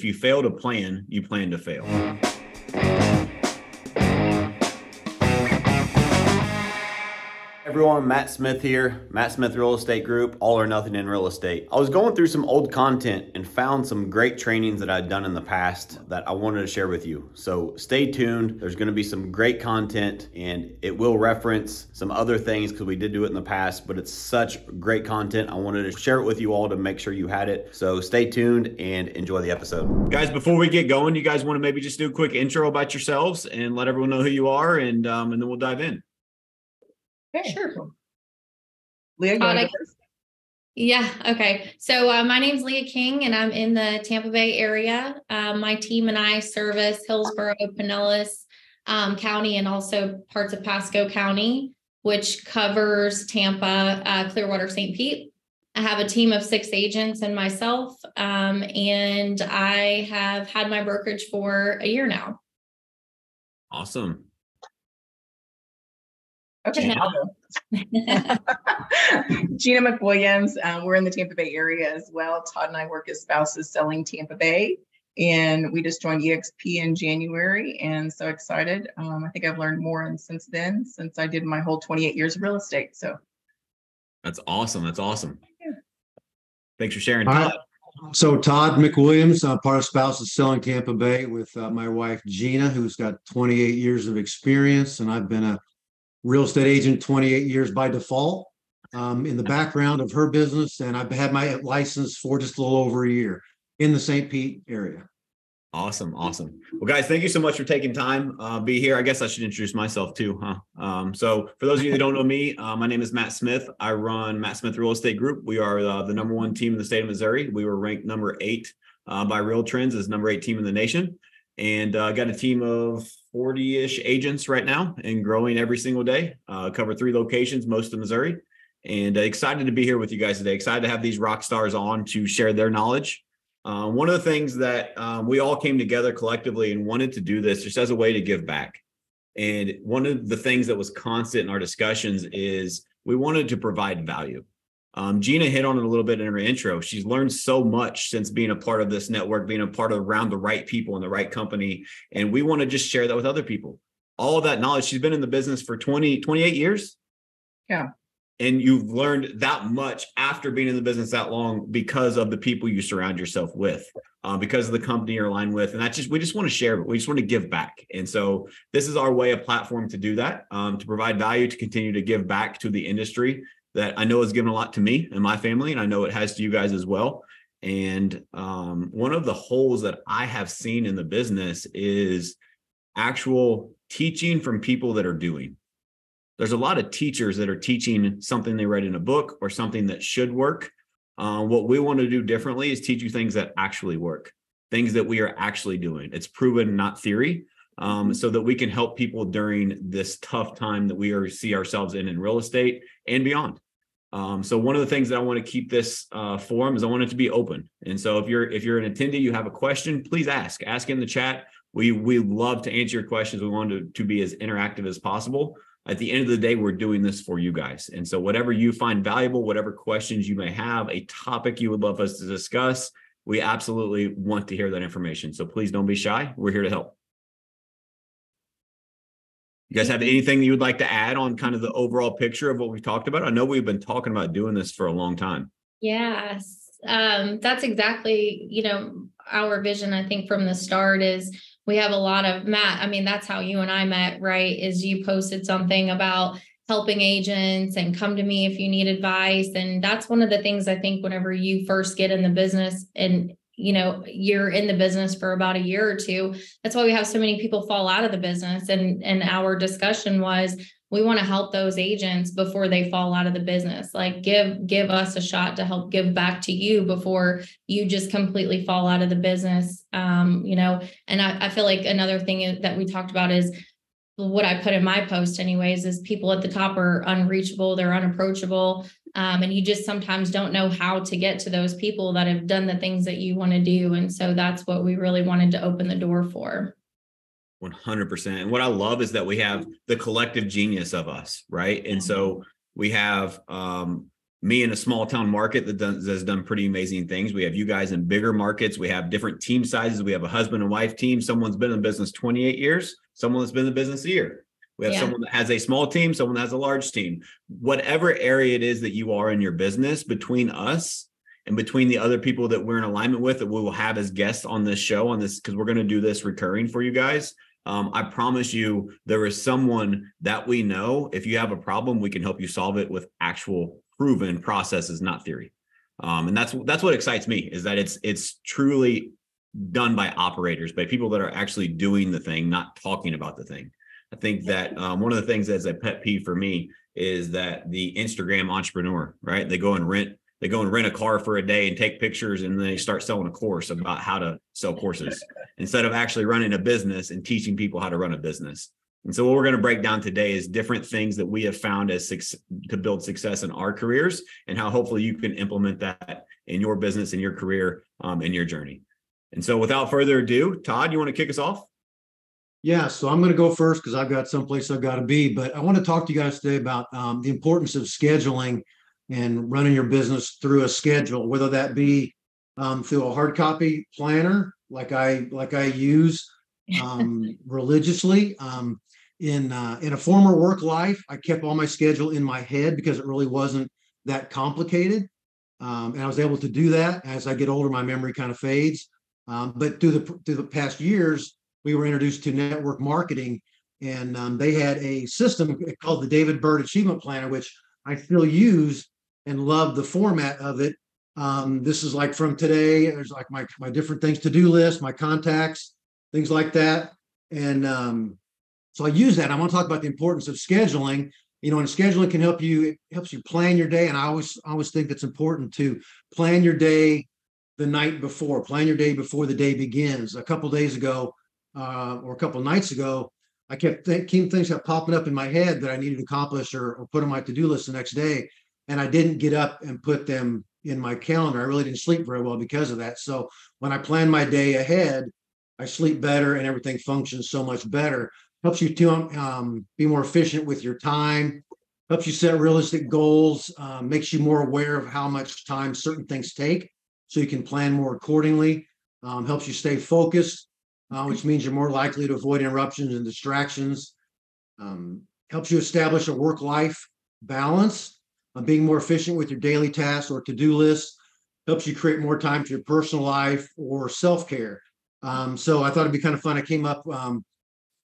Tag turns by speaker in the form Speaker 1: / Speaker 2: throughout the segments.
Speaker 1: If you fail to plan, you plan to fail. Everyone, Matt Smith here, Matt Smith Real Estate Group, all or nothing in real estate. I was going through some old content and found some great trainings that I'd done in the past that I wanted to share with you. So stay tuned. There's going to be some great content and it will reference some other things because we did do it in the past, but it's such great content. I wanted to share it with you all to make sure you had it. So stay tuned and enjoy the episode. Guys, before we get going, you guys want to maybe just do a quick intro about yourselves and let everyone know who you are and, um, and then we'll dive in.
Speaker 2: Okay.
Speaker 3: Sure.
Speaker 2: Leah, you
Speaker 3: Uh,
Speaker 2: want to
Speaker 3: like-
Speaker 2: go first?
Speaker 3: Yeah. Okay. So uh, my name's Leah King, and I'm in the Tampa Bay area. Uh, my team and I service Hillsborough, Pinellas um, County, and also parts of Pasco County, which covers Tampa, uh, Clearwater, St. Pete. I have a team of six agents and myself, um, and I have had my brokerage for a year now.
Speaker 1: Awesome.
Speaker 2: Okay.
Speaker 3: Gina.
Speaker 2: I'll. Gina McWilliams. Um, we're in the Tampa Bay area as well. Todd and I work as spouses selling Tampa Bay. And we just joined EXP in January and so excited. Um, I think I've learned more and since then, since I did my whole 28 years of real estate. So
Speaker 1: That's awesome. That's awesome. Thanks for sharing.
Speaker 4: All right.
Speaker 1: Todd.
Speaker 4: So Todd McWilliams, uh, part of Spouses Selling Tampa Bay with uh, my wife Gina, who's got 28 years of experience, and I've been a real estate agent 28 years by default. Um, in the background of her business, and I've had my license for just a little over a year in the St. Pete area.
Speaker 1: Awesome, awesome. Well, guys, thank you so much for taking time uh, be here. I guess I should introduce myself too, huh? Um, so, for those of you that don't know me, uh, my name is Matt Smith. I run Matt Smith Real Estate Group. We are uh, the number one team in the state of Missouri. We were ranked number eight uh, by Real Trends as number eight team in the nation, and uh, got a team of forty-ish agents right now, and growing every single day. Uh, cover three locations, most of Missouri, and uh, excited to be here with you guys today. Excited to have these rock stars on to share their knowledge. Uh, one of the things that um, we all came together collectively and wanted to do this just as a way to give back. And one of the things that was constant in our discussions is we wanted to provide value. Um, Gina hit on it a little bit in her intro. She's learned so much since being a part of this network, being a part of around the right people in the right company. And we want to just share that with other people. All that knowledge. She's been in the business for 20, 28 years.
Speaker 2: Yeah.
Speaker 1: And you've learned that much after being in the business that long because of the people you surround yourself with, uh, because of the company you're aligned with. And that's just, we just want to share, but we just want to give back. And so this is our way, a platform to do that, um, to provide value, to continue to give back to the industry that I know has given a lot to me and my family. And I know it has to you guys as well. And um, one of the holes that I have seen in the business is actual teaching from people that are doing. There's a lot of teachers that are teaching something they read in a book or something that should work. Uh, what we want to do differently is teach you things that actually work, things that we are actually doing. It's proven, not theory, um, so that we can help people during this tough time that we are see ourselves in in real estate and beyond. Um, so one of the things that I want to keep this uh, forum is I want it to be open. And so if you're if you're an attendee, you have a question, please ask. Ask in the chat. We we love to answer your questions. We want to, to be as interactive as possible. At the end of the day, we're doing this for you guys. And so whatever you find valuable, whatever questions you may have, a topic you would love us to discuss, we absolutely want to hear that information. So please don't be shy. We're here to help. You guys have anything you would like to add on kind of the overall picture of what we've talked about? I know we've been talking about doing this for a long time.
Speaker 3: Yes, um, that's exactly, you know, our vision, I think from the start is we have a lot of Matt, I mean, that's how you and I met, right? Is you posted something about helping agents and come to me if you need advice. And that's one of the things I think whenever you first get in the business and you know you're in the business for about a year or two that's why we have so many people fall out of the business. And and our discussion was we want to help those agents before they fall out of the business. Like give give us a shot to help give back to you before you just completely fall out of the business um you know? And i, I feel like another thing that we talked about is what i put in my post anyways is people at the top are unreachable they're unapproachable um, and you just sometimes don't know how to get to those people that have done the things that you want to do and so that's what we really wanted to open the door for
Speaker 1: 100%. And what I love is that we have the collective genius of us, right? And so we have um me in a small town market that does, has done pretty amazing things. We have you guys in bigger markets. We have different team sizes. We have a husband and wife team. Someone's been in business 28 years. Someone that's been in business a year. We have
Speaker 3: Yeah.
Speaker 1: someone that has a small team, someone that has a large team. Whatever area it is that you are in your business, between us and between the other people that we're in alignment with that we will have as guests on this show on this because we're going to do this recurring for you guys. Um, I promise you, there is someone that we know. If you have a problem, we can help you solve it with actual proven processes, not theory. Um, and that's that's what excites me is that it's it's truly done by operators, by people that are actually doing the thing, not talking about the thing. I think that um, one of the things that's a pet peeve for me is that the Instagram entrepreneur, right? They go and rent, they go and rent a car for a day and take pictures, and then they start selling a course about how to sell courses instead of actually running a business and teaching people how to run a business. And so, what we're going to break down today is different things that we have found as to build success in our careers, and how hopefully you can implement that in your business, in your career, um, in your journey. And so, without further ado, Todd, you want to kick us off?
Speaker 4: Yeah, so I'm going to go first because I've got someplace I've got to be. But I want to talk to you guys today about um, the importance of scheduling and running your business through a schedule, whether that be um, through a hard copy planner like I like I use um, religiously. Um, in uh, in a former work life, I kept all my schedule in my head because it really wasn't that complicated, um, and I was able to do that. As I get older, my memory kind of fades. Um, but through the through the past years, we were introduced to network marketing, and um, they had a system called the David Bird Achievement Planner, which I still use and love the format of it. Um, this is like from today. There's like my my different things to do list, my contacts, things like that, and um, so I use that. I want to talk about the importance of scheduling. You know, and scheduling can help you. It helps you plan your day, and I always always think it's important to plan your day the night before. Plan your day before the day begins. A couple days ago, uh, or a couple nights ago, I kept thinking things kept popping up in my head that I needed to accomplish or, or put on my to-do list the next day. And I didn't get up and put them in my calendar. I really didn't sleep very well because of that. So when I plan my day ahead, I sleep better and everything functions so much better. Helps you to um, be more efficient with your time. Helps you set realistic goals. Um, makes you more aware of how much time certain things take, so you can plan more accordingly. Um, helps you stay focused uh, which means you're more likely to avoid interruptions and distractions. Um, helps you establish a work life balance, uh, being more efficient with your daily tasks or to do lists. Helps you create more time for your personal life or self care. Um, so I thought it'd be kind of fun. I came up um,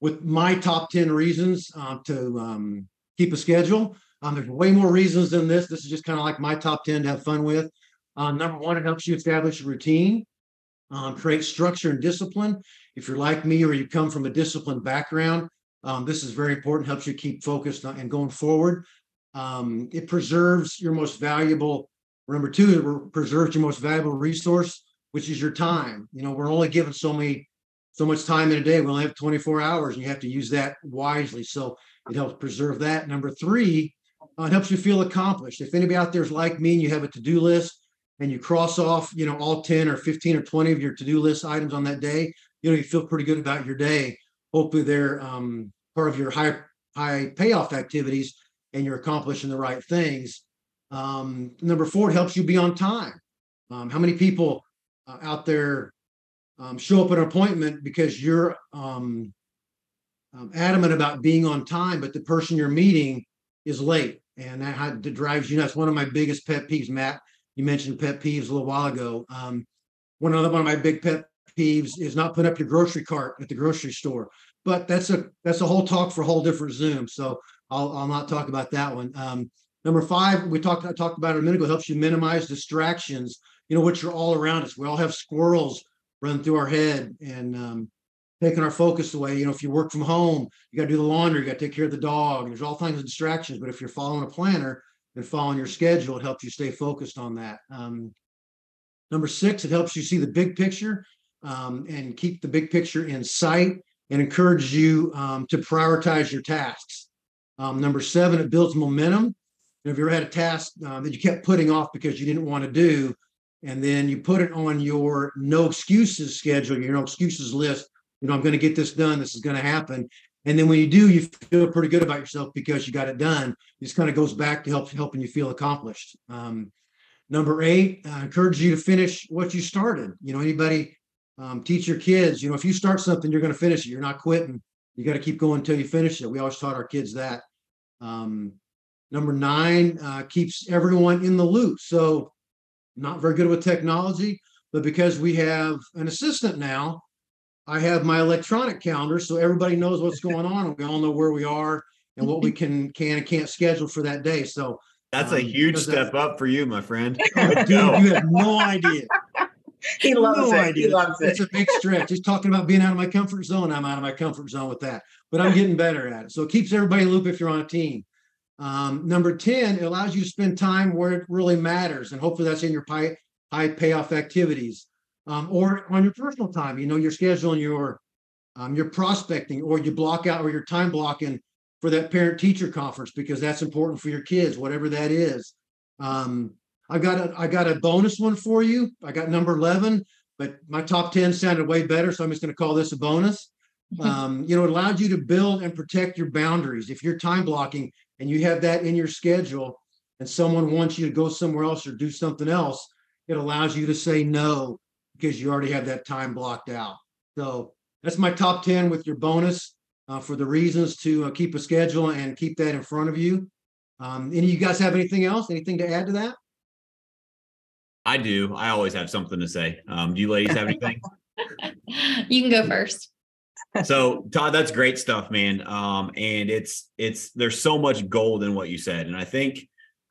Speaker 4: with my top 10 reasons uh, to um, keep a schedule. Um, there's way more reasons than this. This is just kind of like my top 10 to have fun with. Uh, number one, it helps you establish a routine, um, create structure and discipline. If you're like me or you come from a disciplined background, um, this is very important, helps you keep focused on, and going forward. Um, it preserves your most valuable, number two, it preserves your most valuable resource, which is your time. You know, we're only given so many, so much time in a day. We only have 24 hours and you have to use that wisely. So it helps preserve that. Number three, uh, it helps you feel accomplished. If anybody out there is like me and you have a to-do list and you cross off, you know, all 10 or 15 or 20 of your to-do list items on that day, you know, you feel pretty good about your day. Hopefully they're um, part of your high, high payoff activities and you're accomplishing the right things. Um, number four, it helps you be on time. Um, how many people uh, out there um, show up at an appointment because you're um, um, adamant about being on time, but the person you're meeting is late, and that, drives you nuts. One of my biggest pet peeves, Matt. You mentioned pet peeves a little while ago. Um, one of one of my big pet peeves is not putting up your grocery cart at the grocery store. But that's a that's a whole talk for a whole different Zoom. So I'll I'll not talk about that one. Um, number five, we talked I talked about it a minute ago. Helps you minimize distractions. You know, which are all around us. We all have squirrels run through our head and um, taking our focus away. You know, if you work from home, you got to do the laundry, you got to take care of the dog. There's all kinds of distractions. But if you're following a planner and following your schedule, it helps you stay focused on that. Um, number six, it helps you see the big picture um, and keep the big picture in sight and encourage you um, to prioritize your tasks. Um, number seven, it builds momentum. And if you ever had a task uh, that you kept putting off because you didn't want to do, and then you put it on your no excuses schedule, your no excuses list, you know, I'm going to get this done. This is going to happen. And then when you do, you feel pretty good about yourself because you got it done. It just kind of goes back to help helping you feel accomplished. Um, number eight, I encourage you to finish what you started. You know, anybody um, teach your kids, you know, if you start something, you're going to finish it. You're not quitting. You got to keep going until you finish it. We always taught our kids that. Um, number nine uh, keeps everyone in the loop. So, not very good with technology, but because we have an assistant now, I have my electronic calendar, so everybody knows what's going on, and we all know where we are and what we can can and can't schedule for that day. So
Speaker 1: that's um, a huge step up for you, my friend.
Speaker 4: Oh, dude, you have no idea.
Speaker 2: he loves no it. Idea. He loves
Speaker 4: it. It's a big stretch. He's talking about being out of my comfort zone. I'm out of my comfort zone with that, but I'm getting better at it. So it keeps everybody in loop if you're on a team. Um, number 10, it allows you to spend time where it really matters. And hopefully that's in your high, high payoff activities um, or on your personal time. You know, you're scheduling your um, your prospecting or you block out or your time blocking for that parent teacher conference because that's important for your kids, whatever that is. Um, I got a I got a bonus one for you. I got number 11, but my top 10 sounded way better. So I'm just going to call this a bonus. Um, you know, it allowed you to build and protect your boundaries. If you're time blocking and you have that in your schedule and someone wants you to go somewhere else or do something else, it allows you to say no because you already have that time blocked out. So that's my top 10 with your bonus uh, for the reasons to uh, keep a schedule and keep that in front of you. Um, any of you guys have anything else? Anything to add to that?
Speaker 1: I do. I always have something to say. Um, do you ladies have anything?
Speaker 3: you can go first.
Speaker 1: so Todd, that's great stuff, man. Um, and it's it's there's so much gold in what you said, and I think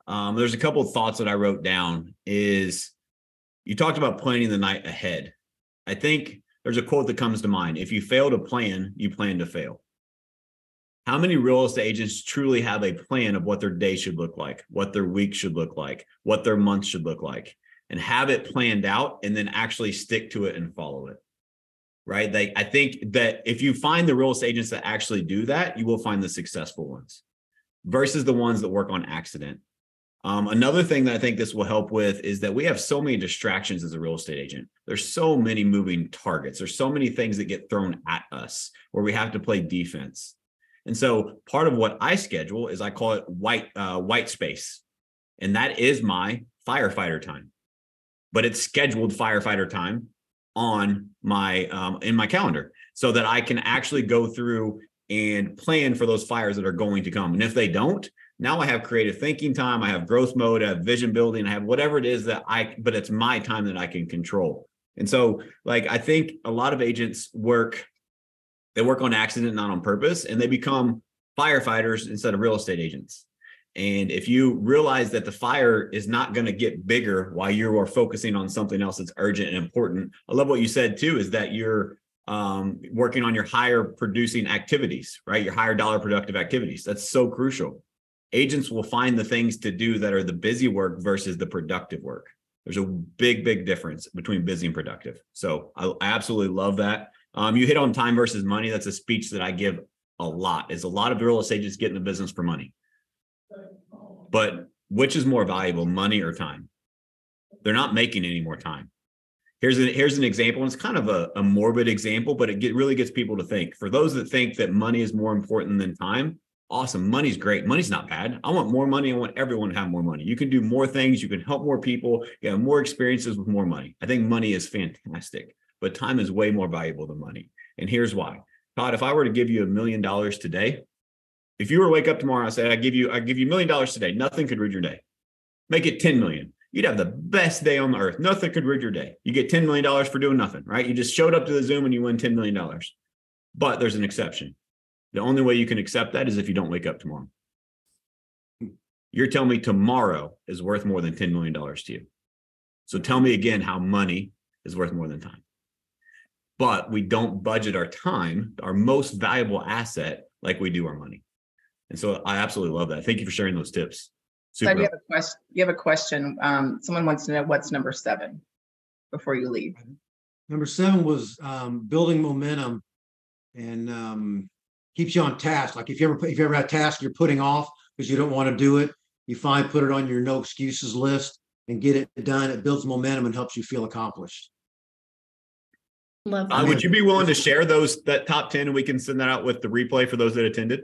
Speaker 1: um, there's a couple of thoughts that I wrote down. Is you talked about planning the night ahead. I think there's a quote that comes to mind. If you fail to plan, you plan to fail. How many real estate agents truly have a plan of what their day should look like, what their week should look like, what their month should look like, and have it planned out and then actually stick to it and follow it? Right. Like I think that if you find the real estate agents that actually do that, you will find the successful ones versus the ones that work on accident um, another thing that I think this will help with is that we have so many distractions as a real estate agent. There's so many moving targets. There's so many things that get thrown at us where we have to play defense. And so part of what I schedule is I call it white uh, white space, and that is my firefighter time. But it's scheduled firefighter time on my um, in my calendar so that I can actually go through and plan for those fires that are going to come. And if they don't, now I have creative thinking time, I have growth mode, I have vision building, I have whatever it is that I, but it's my time that I can control. And so, like, I think a lot of agents work, they work on accident, not on purpose, and they become firefighters instead of real estate agents. And if you realize that the fire is not going to get bigger while you are focusing on something else that's urgent and important, I love what you said too, is that you're um, working on your higher producing activities, right? Your higher dollar productive activities. That's so crucial agents will find the things to do that are the busy work versus the productive work. There's a big, big difference between busy and productive. So I, absolutely love that. Um, you hit on time versus money. That's a speech that I give a lot. Is a lot of real estate agents get in the business for money, but which is more valuable, money or time? They're not making any more time. Here's an here's an example, and it's kind of a, a morbid example, but it get, really gets people to think. For those that think that money is more important than time, awesome. Money's great. Money's not bad. I want more money. I want everyone to have more money. You can do more things. You can help more people. You have more experiences with more money. I think money is fantastic, but time is way more valuable than money. And here's why. Todd, if I were to give you a million dollars today, if you were to wake up tomorrow and say, I give you, I give you a million dollars today, nothing could ruin your day. Make it 10 million. You'd have the best day on the earth. Nothing could rid your day. You get $10 million for doing nothing, right? You just showed up to the Zoom and you win $10 million. But there's an exception the only way you can accept that is if you don't wake up tomorrow. You're telling me tomorrow is worth more than $10 million to you. So tell me again how money is worth more than time. But we don't budget our time, our most valuable asset, like we do our money. And so I absolutely love that. Thank you for sharing those tips.
Speaker 2: Super. So you have a question. You have a question. Um, someone wants to know what's number seven before you leave.
Speaker 4: Number seven was um, building momentum, and um, keeps you on task. Like if you ever if you ever have a task you're putting off because you don't want to do it, you find put it on your no excuses list and get it done. It builds momentum and helps you feel accomplished.
Speaker 3: Love
Speaker 1: Uh, would you be willing to share those that top 10 and we can send that out with the replay for those that attended?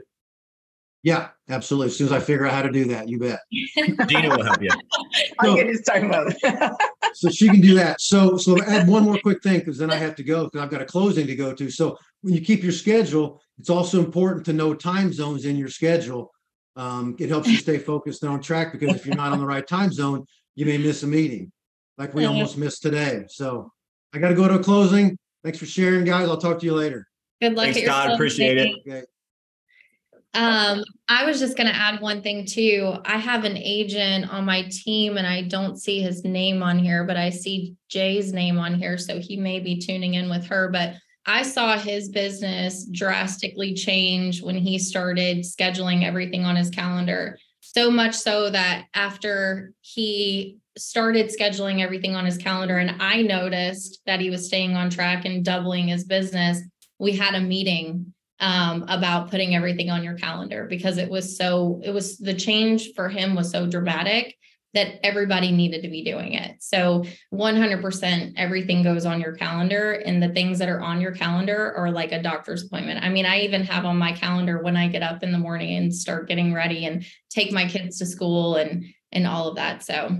Speaker 4: Yeah, absolutely. As soon as I figure out how to do that, you bet.
Speaker 1: Gina will help you.
Speaker 2: I
Speaker 4: No.
Speaker 2: get his time mode.
Speaker 4: So she can do that. So, so add one more quick thing, because then I have to go, because I've got a closing to go to. So when you keep your schedule, it's also important to know time zones in your schedule. Um, it helps you stay focused and on track, because if you're not on the right time zone, you may miss a meeting, like we almost missed today. So I got to go to a closing. Thanks for sharing, guys. I'll talk to you later.
Speaker 3: Good luck.
Speaker 1: Thanks,
Speaker 3: at your
Speaker 1: Todd.
Speaker 3: closing.
Speaker 1: Appreciate it.
Speaker 4: Okay.
Speaker 3: Um, I was just gonna add one thing too. I have an agent on my team and I don't see his name on here, but I see Jay's name on here, so he may be tuning in with her, but I saw his business drastically change when he started scheduling everything on his calendar. So much so that after he started scheduling everything on his calendar and I noticed that he was staying on track and doubling his business, we had a meeting um, about putting everything on your calendar because it was so, it was the change for him was so dramatic that everybody needed to be doing it. So 100% everything goes on your calendar and the things that are on your calendar are like a doctor's appointment. I mean, I even have on my calendar when I get up in the morning and start getting ready and take my kids to school and and all of that. So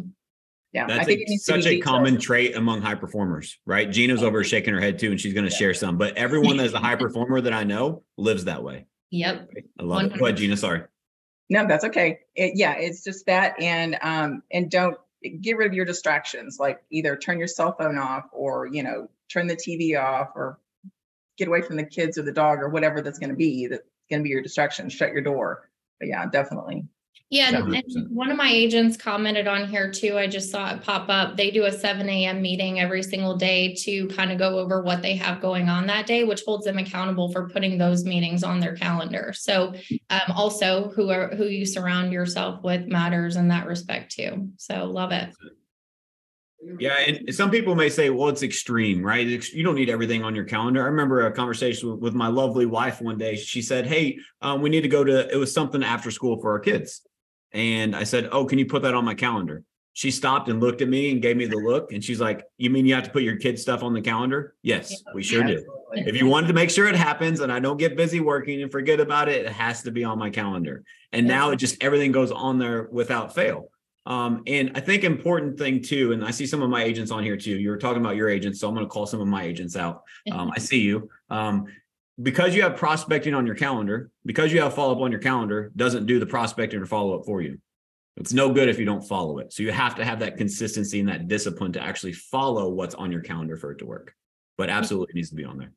Speaker 2: Yeah, I
Speaker 1: That's
Speaker 2: think
Speaker 1: a-
Speaker 2: it needs to be
Speaker 1: such a common trait among high performers, right? Gina's over oh. shaking her head too, and she's going to share some, but everyone that's a high performer that I know lives that way.
Speaker 3: yep.
Speaker 1: I love it. Go ahead, Gina. Sorry.
Speaker 2: No, that's okay. It, yeah, it's just that, and um, and don't get rid of your distractions. Like either turn your cell phone off, or you know, turn the TV off, or get away from the kids or the dog or whatever that's going to be that's going to be your distraction. Shut your door. But yeah, definitely.
Speaker 3: Yeah, and-
Speaker 1: 100%.
Speaker 3: and one of my agents commented on here too. I just saw it pop up. They do a seven AM meeting every single day to kind of go over what they have going on that day, which holds them accountable for putting those meetings on their calendar. So um, also who are who you surround yourself with matters in that respect too. So love it.
Speaker 1: Yeah, and some people may say, "Well, it's extreme, right? You don't need everything on your calendar." I remember a conversation with, with my lovely wife one day. She said, "Hey, um, we need to go to." It was something after school for our kids, and I said, "Oh, can you put that on my calendar?" She stopped and looked at me and gave me the look, and she's like, "You mean you have to put your kids' stuff on the calendar?" Yes, we sure do. If you wanted to make sure it happens and I don't get busy working and forget about it, it has to be on my calendar. And now it just everything goes on there without fail. Um, and I think important thing too, and I see some of my agents on here too. You were talking about your agents, so I'm going to call some of my agents out. Um, I see you. Um, because you have prospecting on your calendar, because you have follow up on your calendar, doesn't do the prospecting or follow up for you. It's no good if you don't follow it. So you have to have that consistency and that discipline to actually follow what's on your calendar for it to work. But absolutely needs to be on there.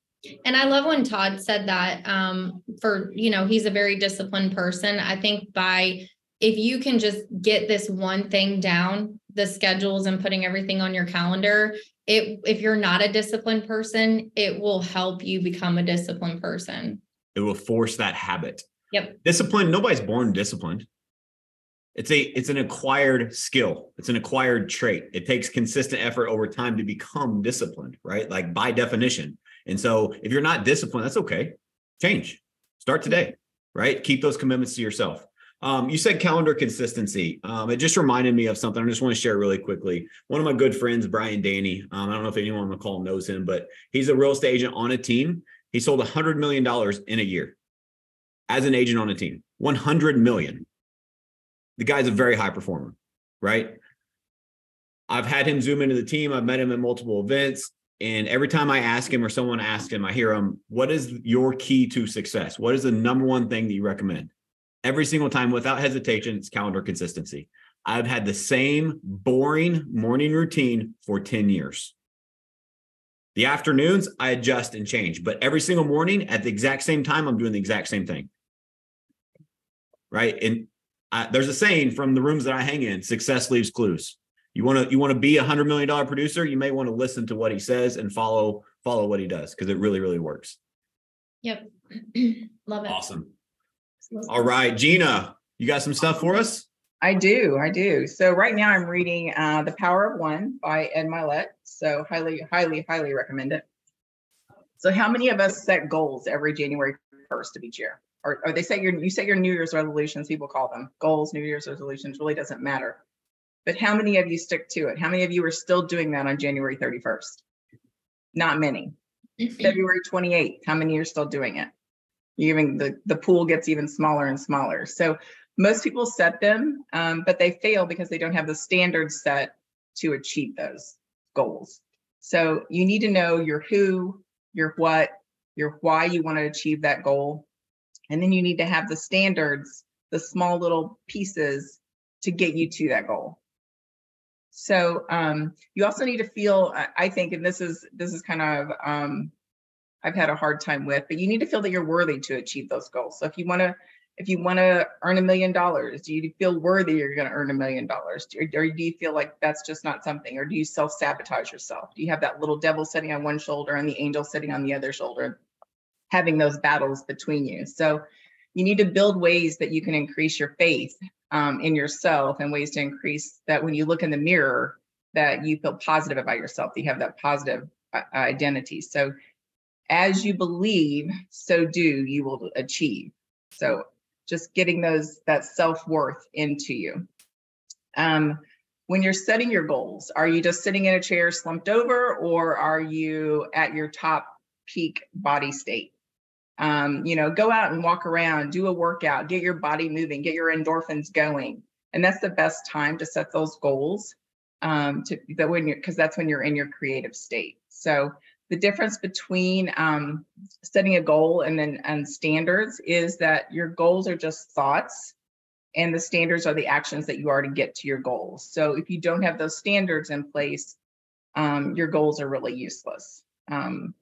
Speaker 3: And I love when Todd said that um, for, you know, he's a very disciplined person. I think by if you can just get this one thing down, the schedules and putting everything on your calendar, it if you're not a disciplined person, it will help you become a disciplined person.
Speaker 1: It will force that habit.
Speaker 3: Yep.
Speaker 1: Discipline, nobody's born disciplined. It's a it's an acquired skill. It's an acquired trait. It takes consistent effort over time to become disciplined, right? Like by definition. And so if you're not disciplined, that's okay. Change. Start today, right? Keep those commitments to yourself. Um, you said calendar consistency. Um, it just reminded me of something. I just want to share really quickly. One of my good friends, Brian Danny. Um, I don't know if anyone on the call knows him, but he's a real estate agent on a team. He sold a hundred million dollars in a year as an agent on a team. One hundred million. The guy's a very high performer, right? I've had him zoom into the team. I've met him at multiple events. And every time I ask him or someone asks him, I hear him, what is your key to success? What is the number one thing that you recommend? Every single time without hesitation, it's calendar consistency. I've had the same boring morning routine for 10 years. The afternoons, I adjust and change, but every single morning at the exact same time, I'm doing the exact same thing. Right. And I, there's a saying from the rooms that I hang in success leaves clues. You want to you want to be a hundred million dollar producer, you may want to listen to what he says and follow follow what he does because it really, really works.
Speaker 3: Yep. love it.
Speaker 1: Awesome. All right, Gina, you got some stuff for us?
Speaker 2: I do, I do. So right now I'm reading uh, The Power of One by Ed Mylett. So highly, highly, highly recommend it. So how many of us set goals every January 1st of each year? Or, or they say your you set your New Year's resolutions, people call them goals, New Year's resolutions, really doesn't matter. But how many of you stick to it? How many of you are still doing that on January 31st? Not many. February 28th, how many are still doing it? Even the, the pool gets even smaller and smaller. So most people set them, um, but they fail because they don't have the standards set to achieve those goals. So you need to know your who, your what, your why you want to achieve that goal. And then you need to have the standards, the small little pieces to get you to that goal. So um, you also need to feel, I think, and this is this is kind of um, I've had a hard time with, but you need to feel that you're worthy to achieve those goals. So if you want to if you want to earn a million dollars, do you feel worthy you're going to earn a million dollars? Or do you feel like that's just not something? Or do you self sabotage yourself? Do you have that little devil sitting on one shoulder and the angel sitting on the other shoulder, having those battles between you? So you need to build ways that you can increase your faith um, in yourself and ways to increase that when you look in the mirror, that you feel positive about yourself, that you have that positive uh, identity. So as you believe, so do you will achieve. So just getting those that self-worth into you. Um, when you're setting your goals, are you just sitting in a chair slumped over or are you at your top peak body state? Um, you know, go out and walk around, do a workout, get your body moving, get your endorphins going. And that's the best time to set those goals um, to that when you're because that's when you're in your creative state. So the difference between um, setting a goal and then and standards is that your goals are just thoughts and the standards are the actions that you are to get to your goals. So if you don't have those standards in place um, your goals are really useless. Um,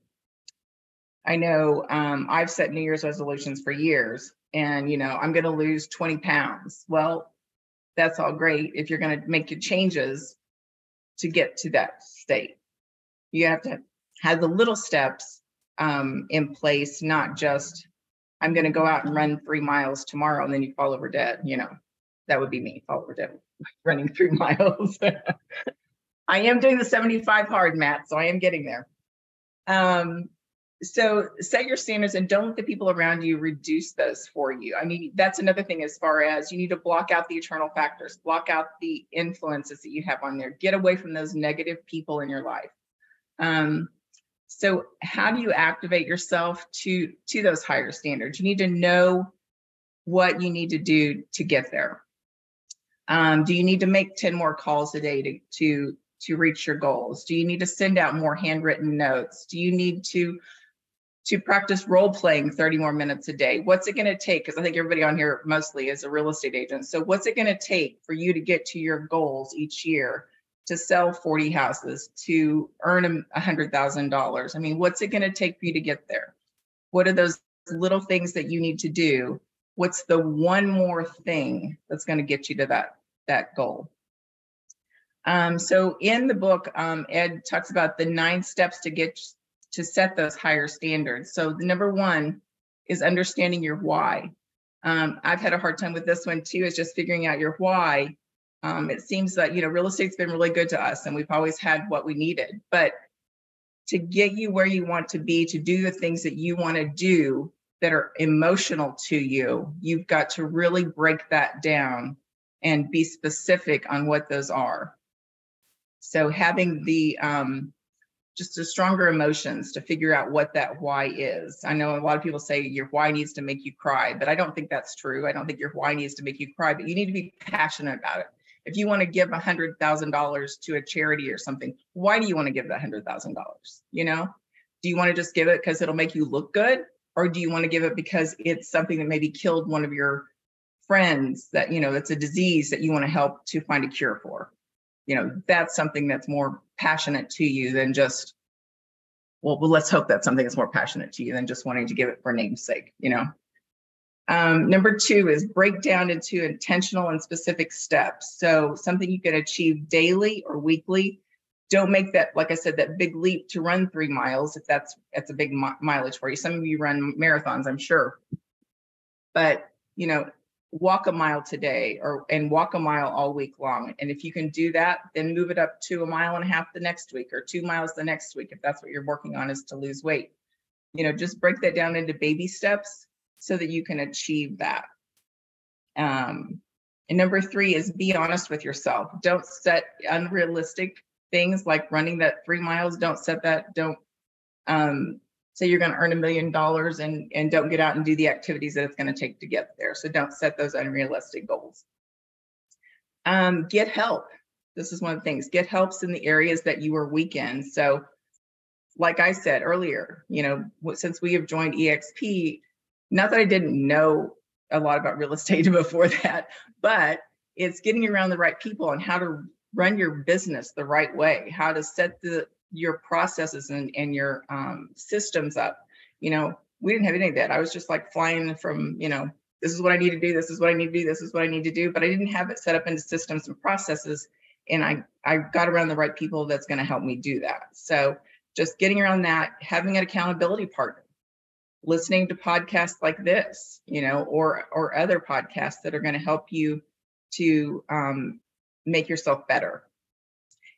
Speaker 2: i know um, i've set new year's resolutions for years and you know i'm going to lose 20 pounds. Well that's all great if you're going to make your changes to get to that state. You have to have the little steps um, in place, not just I'm going to go out and run three miles tomorrow and then you fall over dead. You know, that would be me, fall over dead, running three miles. I am doing the 75 hard, Matt, so I am getting there. Um, so set your standards and don't let the people around you reduce those for you. I mean, that's another thing as far as you need to block out the eternal factors, block out the influences that you have on there, get away from those negative people in your life. Um, so how do you activate yourself to to those higher standards? You need to know what you need to do to get there. Um, do you need to make 10 more calls a day to, to, to reach your goals? Do you need to send out more handwritten notes? Do you need to to practice role playing 30 more minutes a day? What's it going to take? Because I think everybody on here mostly is a real estate agent. So what's it going to take for you to get to your goals each year? To sell 40 houses to earn a hundred thousand dollars. I mean what's it going to take for you to get there? What are those little things that you need to do? What's the one more thing that's going to get you to that that goal? Um, so in the book um, ed talks about the nine steps to get to set those higher standards. So the number one is understanding your why. Um, i've had a hard time with this one too is just figuring out your why um, it seems that you know real estate's been really good to us, and we've always had what we needed. But to get you where you want to be, to do the things that you want to do that are emotional to you, you've got to really break that down and be specific on what those are. So having the um, just the stronger emotions to figure out what that why is. I know a lot of people say your why needs to make you cry, but I don't think that's true. I don't think your why needs to make you cry, but you need to be passionate about it if you want to give a hundred thousand dollars to a charity or something, why do you want to give that hundred thousand dollars? You know, do you want to just give it because it'll make you look good, or do you want to give it because it's something that maybe killed one of your friends that you know that's a disease that you want to help to find a cure for? You know, that's something that's more passionate to you than just well, well, let's hope that's something that's more passionate to you than just wanting to give it for namesake, you know. Um, number two is break down into intentional and specific steps. So something you can achieve daily or weekly. Don't make that, like I said, that big leap to run three miles if that's that's a big mi- mileage for you. Some of you run marathons, I'm sure, but you know, walk a mile today or and walk a mile all week long. And if you can do that, then move it up to a mile and a half the next week or two miles the next week if that's what you're working on is to lose weight. You know, just break that down into baby steps so that you can achieve that. Um, and number three is be honest with yourself. Don't set unrealistic things like running that three miles. Don't set that. Don't um, say you're going to earn a million dollars and and don't get out and do the activities that it's going to take to get there. So don't set those unrealistic goals. Um, get help. This is one of the things. Get helps in the areas that you are weak in. So, like I said earlier, you know, since we have joined EXP, not that I didn't know a lot about real estate before that, but it's getting around the right people and how to run your business the right way, how to set the your processes and, and your um, systems up. You know, we didn't have any of that. I was just like flying from, you know, this is what I need to do, this is what I need to do, this is what I need to do, but I didn't have it set up into systems and processes. And I I got around the right people that's going to help me do that. So just getting around that, having an accountability partner, listening to podcasts like this, you know, or or other podcasts that are going to help you to um, make yourself better.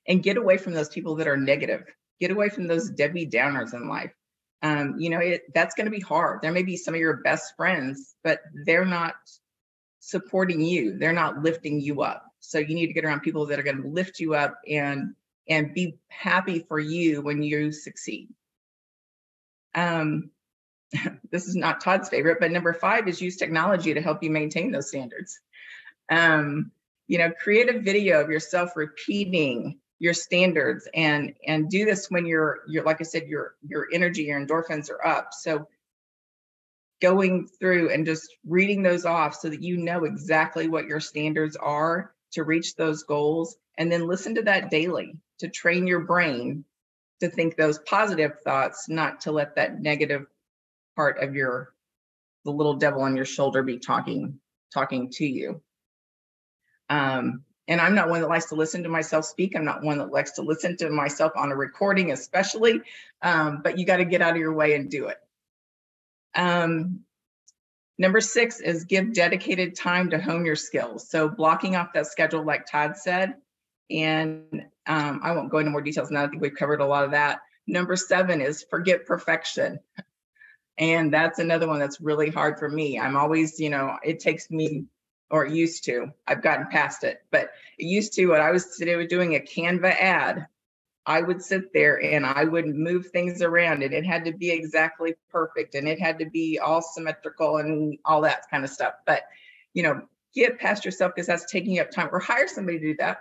Speaker 2: And get away from those people that are negative. Get away from those debbie downers in life. Um, you know it, that's going to be hard. There may be some of your best friends but they're not supporting you. They're not lifting you up. So you need to get around people that are going to lift you up and and be happy for you when you succeed. Um, this is not todd's favorite but number five is use technology to help you maintain those standards. Um, you know create a video of yourself repeating your standards and and do this when you're you're like i said your your energy your endorphins are up. So going through and just reading those off so that you know exactly what your standards are to reach those goals and then listen to that daily to train your brain to think those positive thoughts not to let that negative part of your the little devil on your shoulder be talking talking to you um, and I'm not one that likes to listen to myself speak. I'm not one that likes to listen to myself on a recording, especially. Um, but you got to get out of your way and do it. Um, number six is give dedicated time to hone your skills. So blocking off that schedule, like Todd said, and um, I won't go into more details now. I think we've covered a lot of that. Number seven is forget perfection. And that's another one that's really hard for me. I'm always, you know, it takes me or used to. I've gotten past it, but it used to when I was doing a Canva ad, I would sit there and I would move things around and it had to be exactly perfect and it had to be all symmetrical and all that kind of stuff. But, you know, get past yourself because that's taking up time or hire somebody to do that,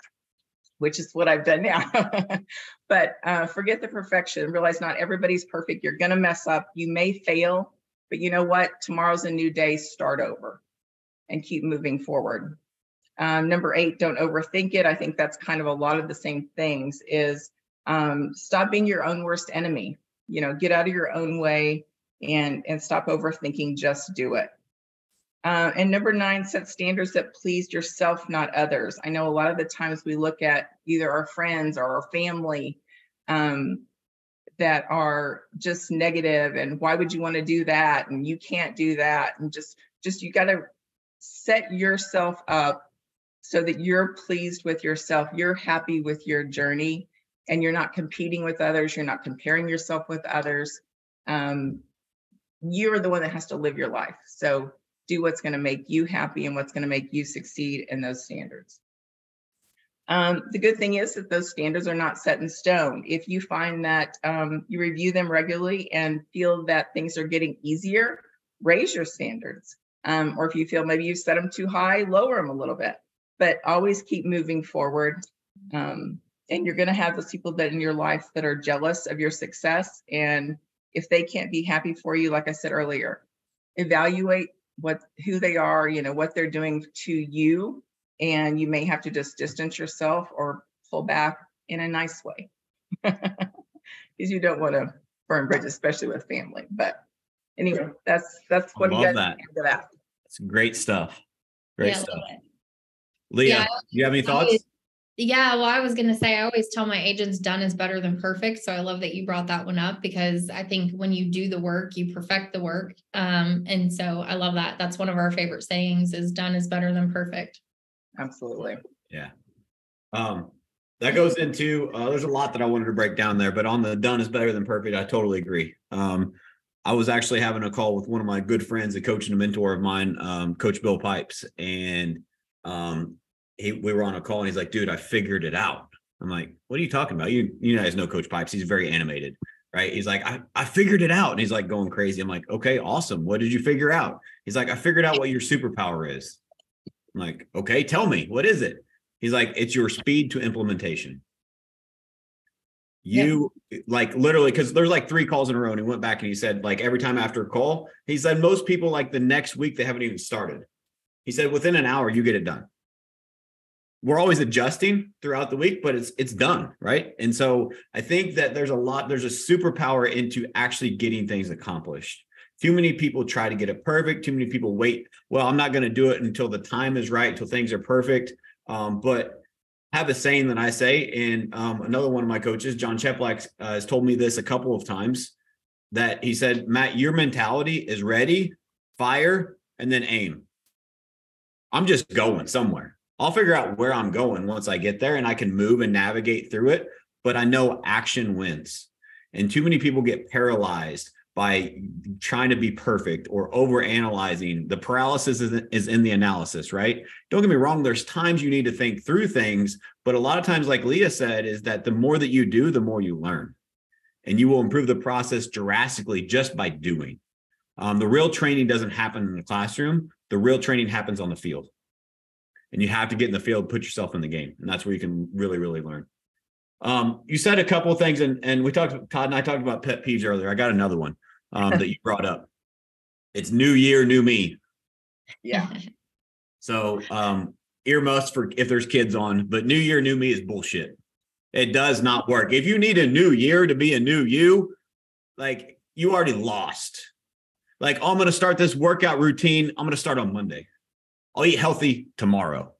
Speaker 2: which is what I've done now. but uh, forget the perfection. Realize not everybody's perfect. You're going to mess up. You may fail, but you know what? Tomorrow's a new day. Start over and keep moving forward. Um, number eight, don't overthink it. I think that's kind of a lot of the same things is um, stop being your own worst enemy. You know, get out of your own way and, and stop overthinking, just do it. Uh, and number nine, set standards that please yourself, not others. I know a lot of the times we look at either our friends or our family um, that are just negative and why would you want to do that and you can't do that and just just you got to set yourself up so that you're pleased with yourself, you're happy with your journey, and you're not competing with others, you're not comparing yourself with others. Um, you're the one that has to live your life. So do what's going to make you happy and what's going to make you succeed in those standards. Um, the good thing is that those standards are not set in stone. If you find that um, you review them regularly and feel that things are getting easier, raise your standards. Um, or if you feel maybe you've set them too high, lower them a little bit, but always keep moving forward. Um, and you're going to have those people that in your life that are jealous of your success. And if they can't be happy for you, like I said earlier, evaluate what who they are, you know, what they're doing to you. And you may have to just distance yourself or pull back in a nice way. Because you don't want to burn bridges, especially with family. But anyway, that's that's what you guys that. that.
Speaker 1: It's great stuff. Great yeah, stuff. Leah, yeah, you have any thoughts?
Speaker 3: Always, yeah, well, I was going to say, I always tell my agents done is better than perfect. So I love that you brought that one up because I think when you do the work, you perfect the work. Um, and so I love that. That's one of our favorite sayings is done is better than perfect.
Speaker 2: Absolutely.
Speaker 1: Yeah. Um, that goes into uh, there's a lot that I wanted to break down there, but on the done is better than perfect, I totally agree. Um, I was actually having a call with one of my good friends, a coach and a mentor of mine, um, Coach Bill Pipes, and um, he we were on a call, and he's like, "Dude, I figured it out." I'm like, "What are you talking about? You you guys know Coach Pipes? He's very animated." right? He's like, I, I figured it out. And he's like going crazy. I'm like, okay, awesome. What did you figure out? He's like, I figured out what your superpower is. I'm like, okay, tell me, what is it? He's like, it's your speed to implementation. You like literally because there's like three calls in a row, and he went back and he said, like every time after a call, he said most people like the next week they haven't even started. He said within an hour you get it done. We're always adjusting throughout the week, but it's it's done, right? And so I think that there's a lot, there's a superpower into actually getting things accomplished. Too many people try to get it perfect. Too many people wait. Well, I'm not going to do it until the time is right, until things are perfect. Um, but have a saying that I say, and um, another one of my coaches, John Cheplak, uh, has told me this a couple of times. That he said, Matt, your mentality is ready, fire, and then aim. I'm just going somewhere. I'll figure out where I'm going once I get there, and I can move and navigate through it. But I know action wins, and too many people get paralyzed by trying to be perfect or over analyzing. The paralysis is, in the analysis, right? Don't get me wrong, there's times you need to think through things, but a lot of times, like Leah said, is that the more that you do, the more you learn. And you will improve the process drastically just by doing. Um, the real training doesn't happen in the classroom, the real training happens on the field. And you have to get in the field, put yourself in the game. And that's where you can really, really learn. Um, you said a couple of things, and, and we talked, Todd and I talked about pet peeves earlier. I got another one um, that you brought up. It's new year, new me.
Speaker 2: Yeah.
Speaker 1: So um, earmuffs for if there's kids on, but new year, new me is bullshit. It does not work. If you need a new year to be a new you, like you already lost. Like, oh, I'm going to start this workout routine. I'm going to start on Monday. I'll eat healthy tomorrow.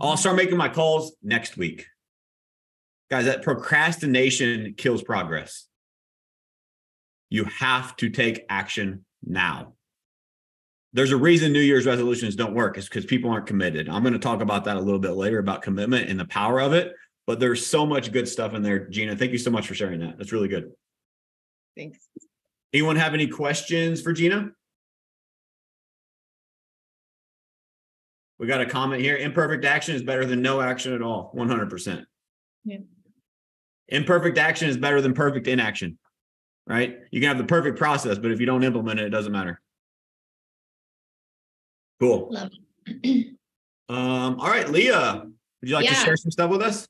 Speaker 1: I'll mm-hmm. start making my calls next week. Guys, that procrastination kills progress. You have to take action now. There's a reason New Year's resolutions don't work, is because people aren't committed. I'm going to talk about that a little bit later about commitment and the power of it. But there's so much good stuff in there. Gina, thank you so much for sharing that. That's really good.
Speaker 2: Thanks.
Speaker 1: Anyone have any questions for Gina? We got a comment here. Imperfect action is better than no action at all. 100%.
Speaker 3: Yeah.
Speaker 1: Imperfect action is better than perfect inaction, right? You can have the perfect process, but if you don't implement it, it doesn't matter. Cool.
Speaker 3: Love it.
Speaker 1: Um, all right, Leah, would you like to share some stuff with us?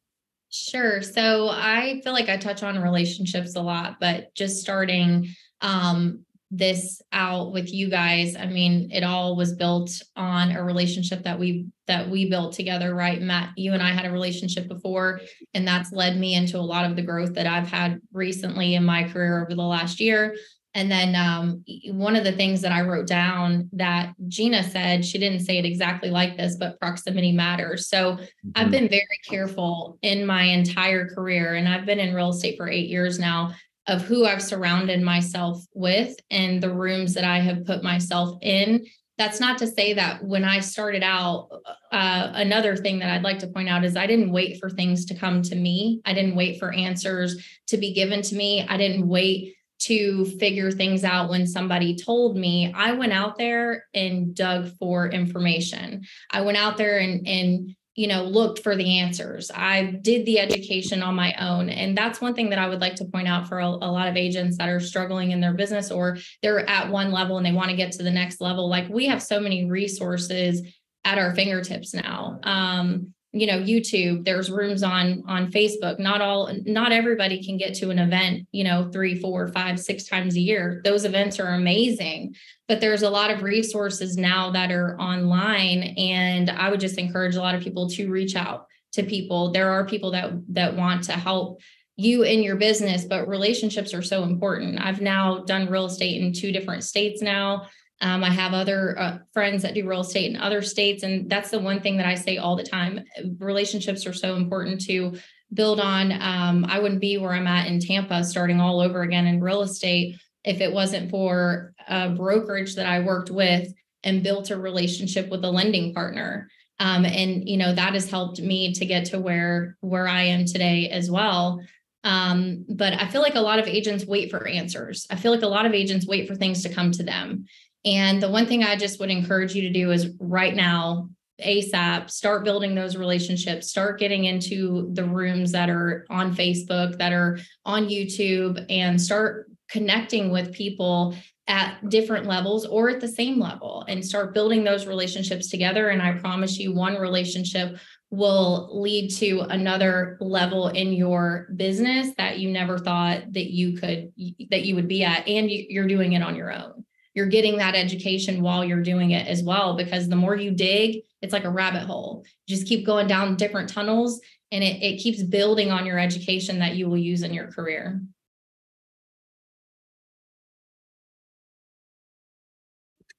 Speaker 3: Sure. So I feel like I touch on relationships a lot, but just starting um this out with you guys, I mean, it all was built on a relationship that we that we built together, right? Matt, you and I had a relationship before, and that's led me into a lot of the growth that I've had recently in my career over the last year. And then um, one of the things that I wrote down that Gina said, she didn't say it exactly like this, but proximity matters. So I've been very careful in my entire career, and I've been in real estate for eight years now, of who I've surrounded myself with and the rooms that I have put myself in. That's not to say that when I started out, uh, another thing that I'd like to point out is I didn't wait for things to come to me. I didn't wait for answers to be given to me. I didn't wait to figure things out when somebody told me. I went out there and dug for information. I went out there and, and you know, looked for the answers. I did the education on my own. And that's one thing that I would like to point out for a, a, lot of agents that are struggling in their business or they're at one level and they want to get to the next level. Like we have so many resources at our fingertips now. Um, you know youtube there's rooms on on facebook. Not all not everybody can get to an event you know three four five six times a year. Those events are amazing but there's a lot of resources now that are online and i would just encourage a lot of people to reach out to people. There are people that that want to help you in your business but relationships are so important. I've now done real estate in two different states now um, I have other uh, friends that do real estate in other states. And that's the one thing that I say all the time. Relationships are so important to build on. Um, I wouldn't be where I'm at in Tampa, starting all over again in real estate, if it wasn't for a brokerage that I worked with and built a relationship with a lending partner. Um, and you know that has helped me to get to where where I am today as well. Um, but I feel like a lot of agents wait for answers. I feel like a lot of agents wait for things to come to them. And the one thing I just would encourage you to do is right now, ASAP, start building those relationships, start getting into the rooms that are on Facebook, that are on YouTube, and start connecting with people at different levels or at the same level and start building those relationships together. And I promise you, one relationship will lead to another level in your business that you never thought that you could that you would be at and you're doing it on your own you're getting that education while you're doing it as well because the more you dig it's like a rabbit hole you just keep going down different tunnels and it, it keeps building on your education that you will use in your career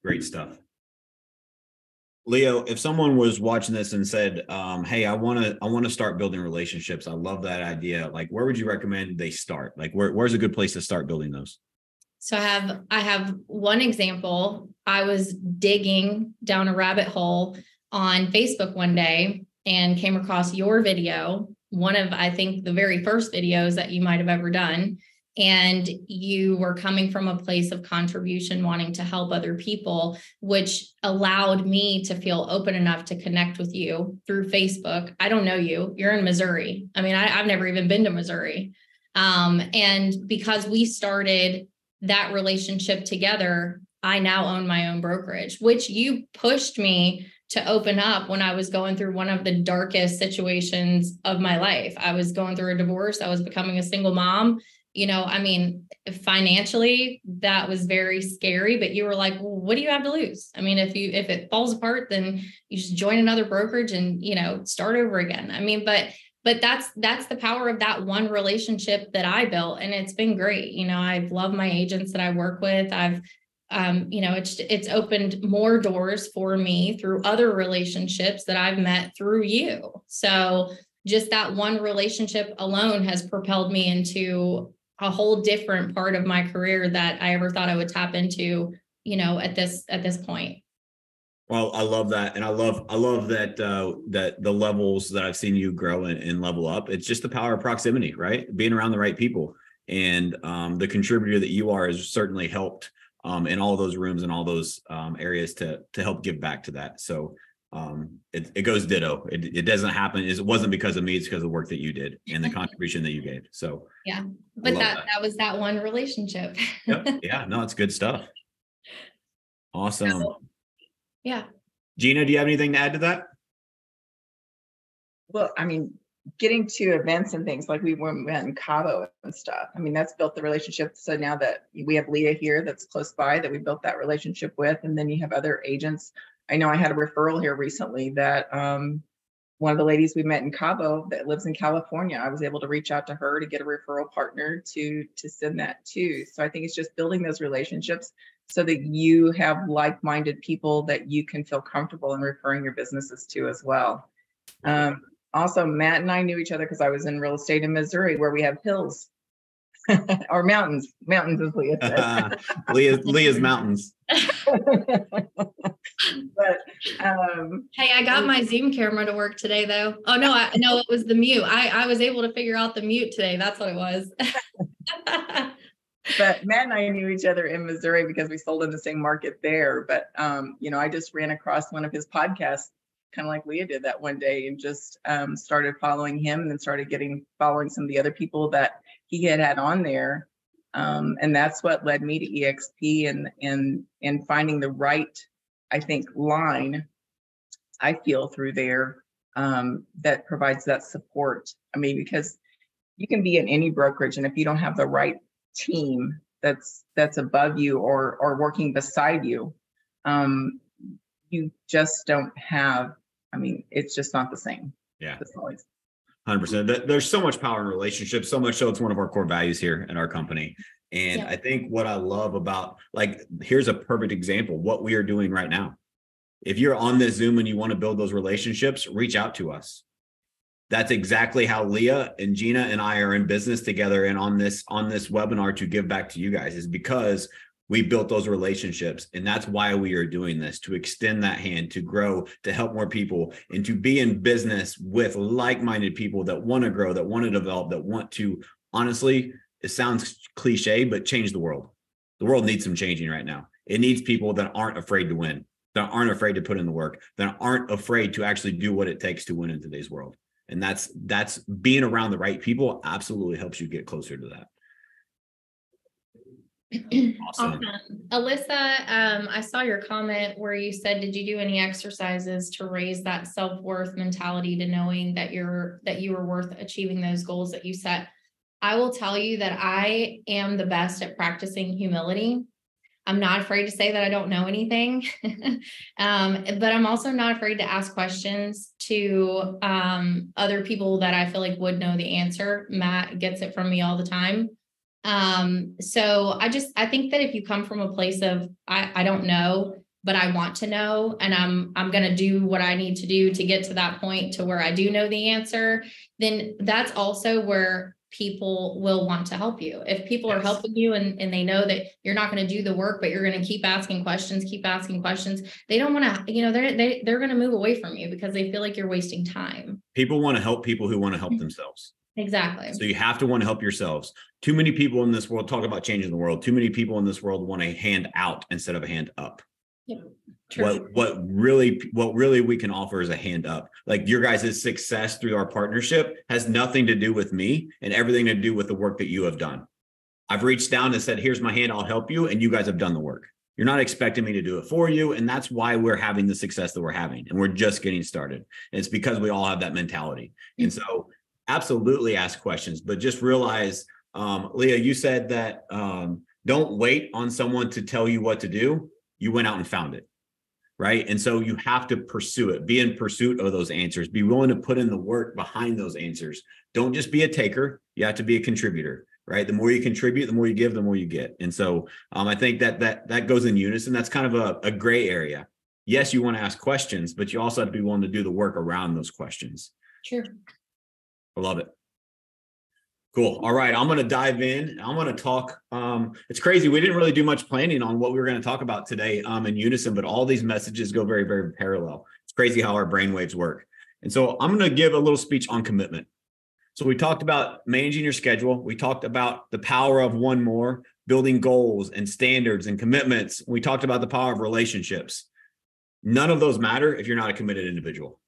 Speaker 1: great stuff Leah, if someone was watching this and said, um, "Hey, I want to, I want to start building relationships. I love that idea." Like, where would you recommend they start? Like, where, where's a good place to start building those?
Speaker 3: So I have, I have one example. I was digging down a rabbit hole on Facebook one day and came across your video, one of I think the very first videos that you might have ever done. And you were coming from a place of contribution wanting to help other people which allowed me to feel open enough to connect with you through facebook. I don't know you. You're in missouri. I mean I, have never even been to missouri. Um, and because we started that relationship together i now own my own brokerage which you pushed me to open up when I was going through one of the darkest situations of my life. I was going through a divorce, I was becoming a single mom, you know, I mean, financially, that was very scary, but you were like, well, what do you have to lose? I mean, if you if it falls apart, then you just join another brokerage and, you know, start over again. I mean, but but that's that's the power of that one relationship that I built and it's been great. You know, I've loved my agents that I work with. I've um, you know, it's it's opened more doors for me through other relationships that I've met through you. So just that one relationship alone has propelled me into a whole different part of my career that I ever thought I would tap into, you know, at this at this point.
Speaker 1: Well, I love that, and I love I love that uh, that the levels that I've seen you grow and, and, level up. It's just the power of proximity, right? Being around the right people, and um, the contributor that you are has certainly helped um, in all those rooms and all those um, areas to to help give back to that. So um, it, it goes ditto. It, it doesn't happen. It wasn't because of me. It's because of the work that you did and the contribution that you gave. So
Speaker 3: yeah, but that, that, that was that one relationship.
Speaker 1: yep. Yeah, no, it's good stuff. Awesome. So,
Speaker 3: yeah.
Speaker 1: Gina, do you have anything to add to that?
Speaker 2: Well, I mean, getting to events and things like we went in Cabo and stuff. I mean, that's built the relationship. So now that we have Leah here that's close by that we built that relationship with, and then you have other agents I know I had a referral here recently that um, one of the ladies we met in Cabo that lives in California, I was able to reach out to her to get a referral partner to to send that to. So I think it's just building those relationships so that you have like-minded people that you can feel comfortable in referring your businesses to as well. Um, also, Matt and I knew each other because I was in real estate in Missouri where we have hills or mountains. Mountains is Leah said.
Speaker 1: Leah, Leah's mountains.
Speaker 2: but um,
Speaker 3: hey, I got my Zoom camera to work today, though. Oh no, I no, it was the mute. I I was able to figure out the mute today. That's what it was.
Speaker 2: But Matt and I knew each other in Missouri because we sold in the same market there. But um, you know, I just ran across one of his podcasts, kind of like Leah did that one day, and just um, started following him, and then started getting following some of the other people that he had had on there um, and that's what led me to exp and and and finding the right i think line i feel through there um, that provides that support i mean because you can be in any brokerage and if you don't have the right team that's that's above you or or working beside you um, you just don't have i mean it's just not the same
Speaker 1: yeah Hundred percent. There's so much power in relationships, so much so it's one of our core values here in our company. And yeah. I think what I love about like here's a perfect example what we are doing right now. If you're on this Zoom and you want to build those relationships, reach out to us. That's exactly how Leah and Gina and I are in business together and on this on this webinar to give back to you guys is because we built those relationships. And that's why we are doing this to extend that hand to grow to help more people and to be in business with like-minded people that want to grow that want to develop that want to honestly it sounds cliche but change the world. The world needs some changing right now. It needs people that aren't afraid to win that aren't afraid to put in the work, that aren't afraid to actually do what it takes to win in today's world. And that's that's being around the right people absolutely helps you get closer to that.
Speaker 3: Awesome. Alyssa, um, I saw your comment where you said, did you do any exercises to raise that self-worth mentality to knowing that you're, that you were worth achieving those goals that you set? I will tell you that I am the best at practicing humility. I'm not afraid to say that I don't know anything, um, but I'm also not afraid to ask questions to um, other people that I feel like would know the answer. Matt gets it from me all the time. Um, so I just I think that if you come from a place of I, I don't know, but I want to know and I'm I'm gonna do what I need to do to get to that point to where I do know the answer, then that's also where people will want to help you. If people yes. are helping you and, and they know that you're not going to do the work, but you're going to keep asking questions, keep asking questions, they don't want to, you know, they're, they, they're going to move away from you because they feel like you're wasting time.
Speaker 1: People want to help people who want to help mm-hmm. themselves.
Speaker 3: Exactly.
Speaker 1: So you have to want to help yourselves. Too many people in this world talk about changing the world. Too many people in this world want a hand out instead of a hand up. Yep. What what really what really we can offer is a hand up. Like your guys' success through our partnership has nothing to do with me and everything to do with the work that you have done. I've reached down and said, "Here's my hand. I'll help you," and you guys have done the work. You're not expecting me to do it for you, and that's why we're having the success that we're having, and we're just getting started. And it's because we all have that mentality. Mm-hmm. And so absolutely ask questions, but just realize, um, Leah, you said that um, don't wait on someone to tell you what to do. You went out and found it. Right. And so you have to pursue it, be in pursuit of those answers, be willing to put in the work behind those answers. Don't just be a taker. You have to be a contributor right the more you contribute the more you give the more you get and so um, i think that that that goes in unison that's kind of a, a gray area yes you want to ask questions but you also have to be willing to do the work around those questions
Speaker 3: sure
Speaker 1: I love it. Cool. All right. I'm going to dive in. I'm going to talk. Um, it's crazy. We didn't really do much planning on what we were going to talk about today um, in unison, but all these messages go very, very parallel. It's crazy how our brainwaves work. And so I'm going to give a little speech on commitment. So we talked about managing your schedule. We talked about the power of one more, building goals and standards and commitments. We talked about the power of relationships. None of those matter if you're not a committed individual.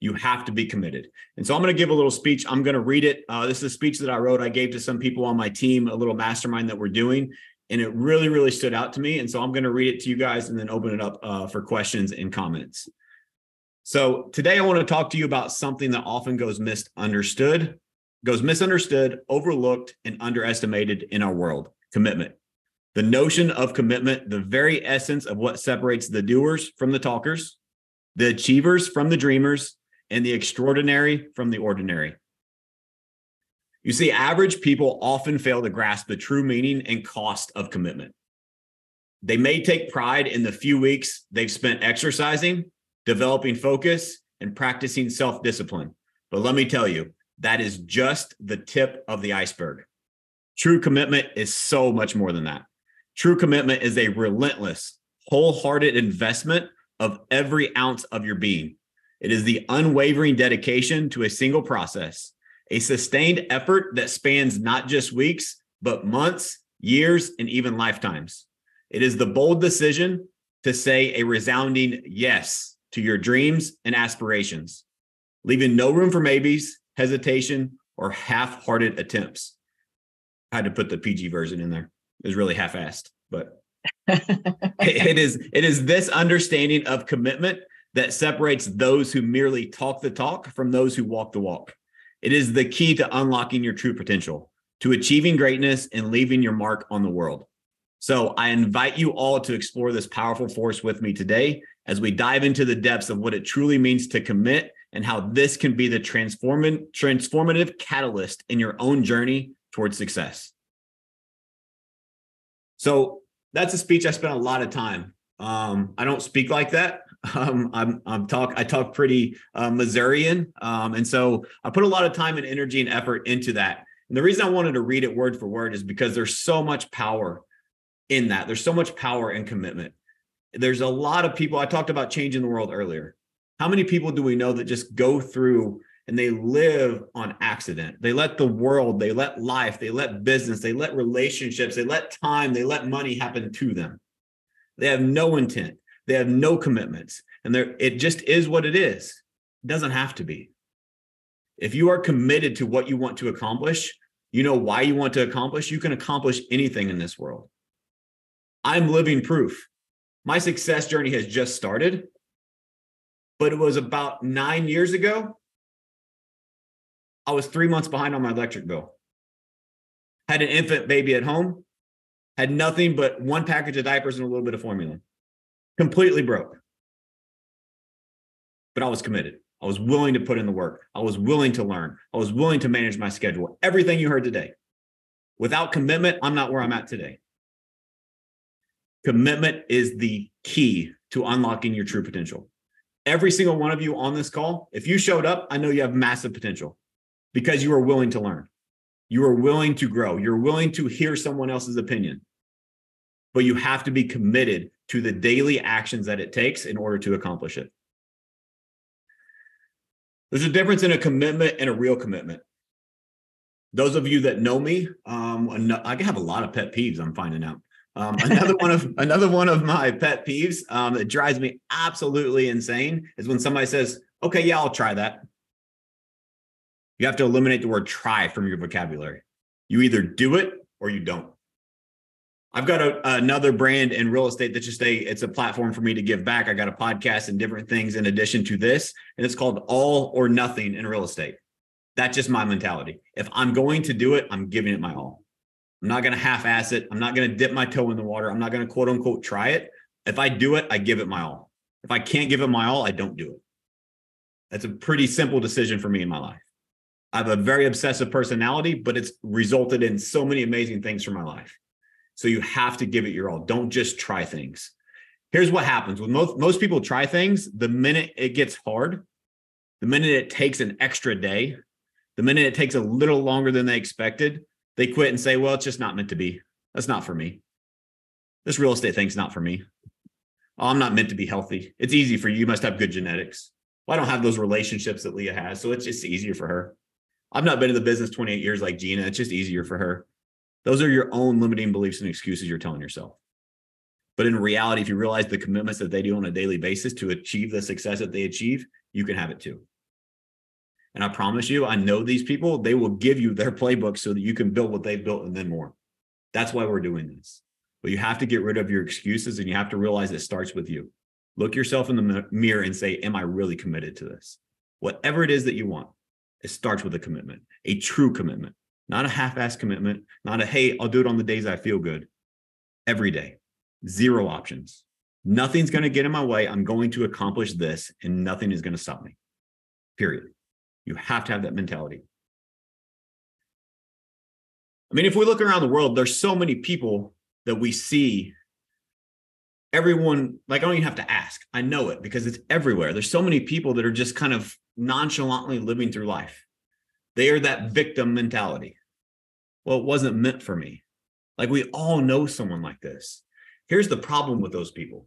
Speaker 1: You have to be committed. And so I'm going to give a little speech. I'm going to read it. Uh, this is a speech that I wrote. I gave to some people on my team, a little mastermind that we're doing. And it really, really stood out to me. And so I'm going to read it to you guys and then open it up uh, for questions and comments. So today I want to talk to you about something that often goes misunderstood, goes misunderstood, overlooked, and underestimated in our world commitment. The notion of commitment, the very essence of what separates the doers from the talkers, the achievers from the dreamers, and the extraordinary from the ordinary. You see, average people often fail to grasp the true meaning and cost of commitment. They may take pride in the few weeks they've spent exercising, developing focus, and practicing self discipline. But let me tell you, that is just the tip of the iceberg. True commitment is so much more than that. True commitment is a relentless, wholehearted investment of every ounce of your being. It is the unwavering dedication to a single process, a sustained effort that spans not just weeks, but months, years, and even lifetimes. It is the bold decision to say a resounding yes to your dreams and aspirations, leaving no room for maybes, hesitation, or half hearted attempts. I had to put the PG version in there. It was really half assed, but it is it is this understanding of commitment that separates those who merely talk the talk from those who walk the walk. It is the key to unlocking your true potential, to achieving greatness and leaving your mark on the world. So I invite you all to explore this powerful force with me today as we dive into the depths of what it truly means to commit and how this can be the transformative catalyst in your own journey towards success. So that's a speech I spent a lot of time. Um, I don't speak like that. Um, I'm, I'm talk, I talk pretty uh, Missourian. Um, and so I put a lot of time and energy and effort into that. And the reason I wanted to read it word for word is because there's so much power in that. There's so much power and commitment. There's a lot of people. I talked about changing the world earlier. How many people do we know that just go through and they live on accident. They let the world, they let life, they let business, they let relationships, they let time, they let money happen to them. They have no intent. They have no commitments. And there it just is what it is. It doesn't have to be. If you are committed to what you want to accomplish, you know why you want to accomplish, you can accomplish anything in this world. I'm living proof. My success journey has just started, but it was about nine years ago. I was three months behind on my electric bill. Had an infant baby at home, had nothing but one package of diapers and a little bit of formula. Completely broke. But I was committed. I was willing to put in the work. I was willing to learn. I was willing to manage my schedule. Everything you heard today. Without commitment, I'm not where I'm at today. Commitment is the key to unlocking your true potential. Every single one of you on this call, if you showed up, I know you have massive potential because you are willing to learn. You are willing to grow. You're willing to hear someone else's opinion. But you have to be committed to the daily actions that it takes in order to accomplish it. There's a difference in a commitment and a real commitment. Those of you that know me, um, I have a lot of pet peeves. I'm finding out. Um, another one of another one of my pet peeves um, that drives me absolutely insane is when somebody says, "Okay, yeah, I'll try that." You have to eliminate the word "try" from your vocabulary. You either do it or you don't. I've got a, another brand in real estate that's just a it's a platform for me to give back. I got a podcast and different things in addition to this, and it's called All or Nothing in Real Estate. That's just my mentality. If I'm going to do it, I'm giving it my all. I'm not going to half ass it. I'm not going to dip my toe in the water. I'm not going to quote unquote try it. If I do it, I give it my all. If I can't give it my all, I don't do it. That's a pretty simple decision for me in my life. I have a very obsessive personality, but it's resulted in so many amazing things for my life. So you have to give it your all. Don't just try things. Here's what happens when most, most people try things, the minute it gets hard, the minute it takes an extra day, the minute it takes a little longer than they expected, they quit and say, well, it's just not meant to be. That's not for me. This real estate thing's not for me. Oh, I'm not meant to be healthy. It's easy for you. You must have good genetics. Well, I don't have those relationships that Leah has. So it's just easier for her. I've not been in the business 28 years like Gina. It's just easier for her. Those are your own limiting beliefs and excuses you're telling yourself. But in reality, if you realize the commitments that they do on a daily basis to achieve the success that they achieve, you can have it too. And I promise you, I know these people, they will give you their playbook so that you can build what they've built and then more. That's why we're doing this. But you have to get rid of your excuses and you have to realize it starts with you. Look yourself in the mirror and say, Am I really committed to this? Whatever it is that you want, it starts with a commitment, a true commitment not a half-ass commitment, not a hey, I'll do it on the days I feel good. Every day, zero options. Nothing's going to get in my way. I'm going to accomplish this, and nothing is going to stop me. Period. You have to have that mentality. I mean, if we look around the world, there's so many people that we see. Everyone, like, I don't even have to ask. I know it because it's everywhere. There's so many people that are just kind of nonchalantly living through life. They are that victim mentality well, it wasn't meant for me. Like we all know someone like this. Here's the problem with those people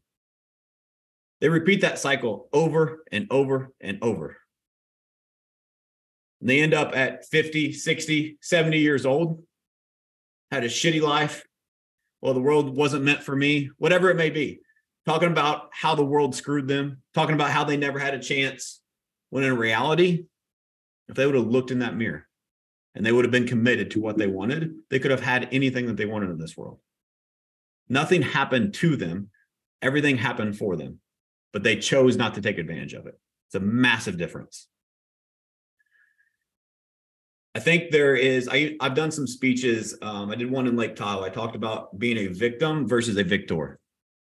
Speaker 1: they repeat that cycle over and over and over. And they end up at 50, 60, 70 years old, had a shitty life. Well, the world wasn't meant for me, whatever it may be. Talking about how the world screwed them, talking about how they never had a chance. When in reality, if they would have looked in that mirror, and they would have been committed to what they wanted, they could have had anything that they wanted in this world. Nothing happened to them, everything happened for them, but they chose not to take advantage of it. It's a massive difference. I think there is, I, I've done some speeches. Um, I did one in Lake Tahoe. I talked about being a victim versus a victor.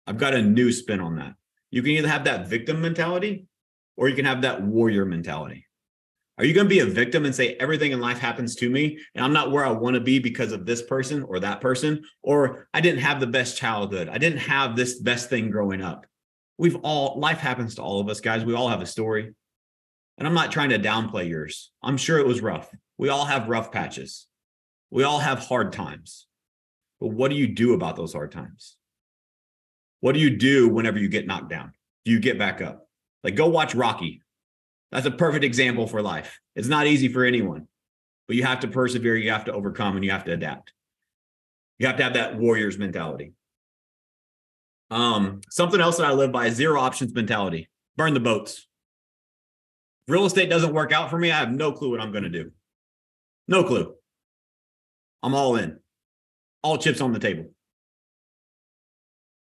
Speaker 1: I've got a new spin on that. You can either have that victim mentality or you can have that warrior mentality. Are you going to be a victim and say everything in life happens to me and I'm not where I want to be because of this person or that person? Or I didn't have the best childhood. I didn't have this best thing growing up. We've all, life happens to all of us, guys. We all have a story. And I'm not trying to downplay yours. I'm sure it was rough. We all have rough patches. We all have hard times. But what do you do about those hard times? What do you do whenever you get knocked down? Do you get back up? Like go watch Rocky. That's a perfect example for life. It's not easy for anyone, but you have to persevere, you have to overcome, and you have to adapt. You have to have that warrior's mentality. Um, something else that I live by zero options mentality. Burn the boats. Real estate doesn't work out for me. I have no clue what I'm going to do. No clue. I'm all in. All chips on the table.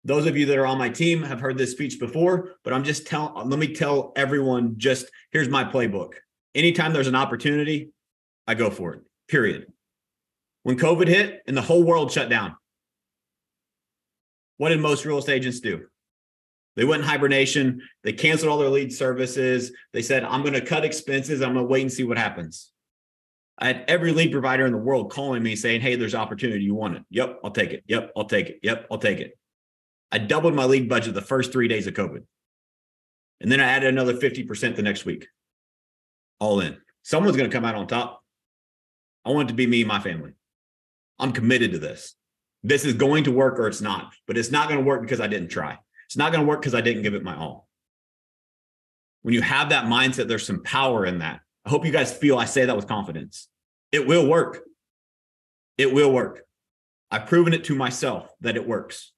Speaker 1: Those of you that are on my team have heard this speech before, but I'm just tell let me tell everyone just here's my playbook. Anytime there's an opportunity, I go for it. Period. When COVID hit and the whole world shut down, what did most real estate agents do? They went in hibernation. They canceled all their lead services. They said, I'm going to cut expenses. I'm going to wait and see what happens. I had every lead provider in the world calling me saying, Hey, there's opportunity. You want it? Yep, I'll take it. Yep, I'll take it. Yep, I'll take it. I doubled my league budget the first three days of COVID. And then I added another 50% the next week. All in. Someone's going to come out on top. I want it to be me and my family. I'm committed to this. This is going to work or it's not, but it's not going to work because I didn't try. It's not going to work because I didn't give it my all. When you have that mindset, there's some power in that. I hope you guys feel I say that with confidence. It will work. It will work. I've proven it to myself that it works.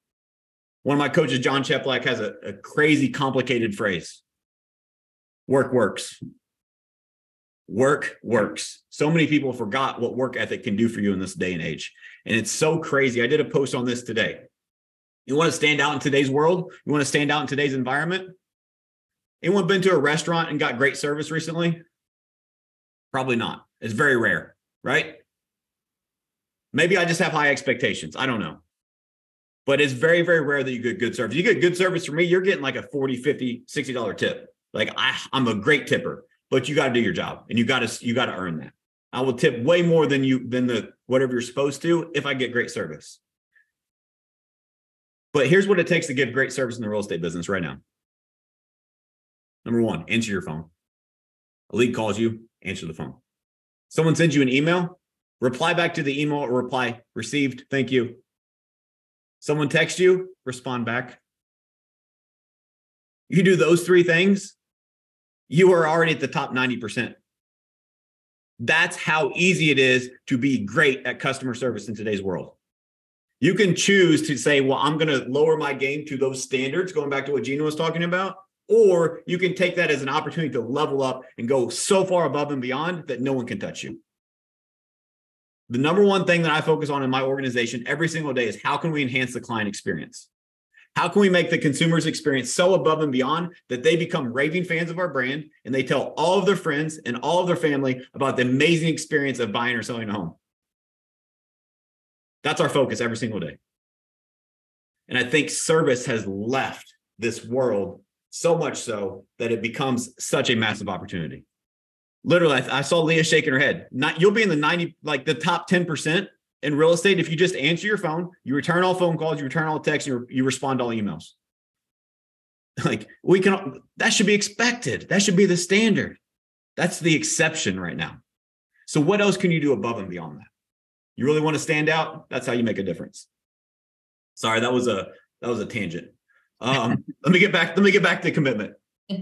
Speaker 1: One of my coaches, John Cheplak, has a, a crazy complicated phrase work works. Work works. So many people forgot what work ethic can do for you in this day and age. And it's so crazy. I did a post on this today. You want to stand out in today's world? You want to stand out in today's environment? Anyone been to a restaurant and got great service recently? Probably not. It's very rare, right? Maybe I just have high expectations. I don't know. But it's very, very rare that you get good service. You get good service from me, you're getting like a 40, 50, 60 dollar tip. Like I, I'm a great tipper, but you got to do your job and you got to you got to earn that. I will tip way more than you than the whatever you're supposed to if I get great service. But here's what it takes to give great service in the real estate business right now. Number one, answer your phone. A lead calls you, answer the phone. Someone sends you an email, reply back to the email or reply received, thank you. Someone texts you, respond back. You do those three things, you are already at the top 90%. That's how easy it is to be great at customer service in today's world. You can choose to say, well, I'm going to lower my game to those standards, going back to what Gina was talking about. Or you can take that as an opportunity to level up and go so far above and beyond that no one can touch you. The number one thing that I focus on in my organization every single day is how can we enhance the client experience? How can we make the consumer's experience so above and beyond that they become raving fans of our brand and they tell all of their friends and all of their family about the amazing experience of buying or selling a home? That's our focus every single day. And I think service has left this world so much so that it becomes such a massive opportunity. Literally, I, I saw Leah shaking her head. Not you'll be in the 90, like the top 10% in real estate if you just answer your phone, you return all phone calls, you return all texts, you, you respond to all emails. Like we can, that should be expected. That should be the standard. That's the exception right now. So what else can you do above and beyond that? You really want to stand out? That's how you make a difference. Sorry, that was a that was a tangent. Um, let me get back. Let me get back to commitment.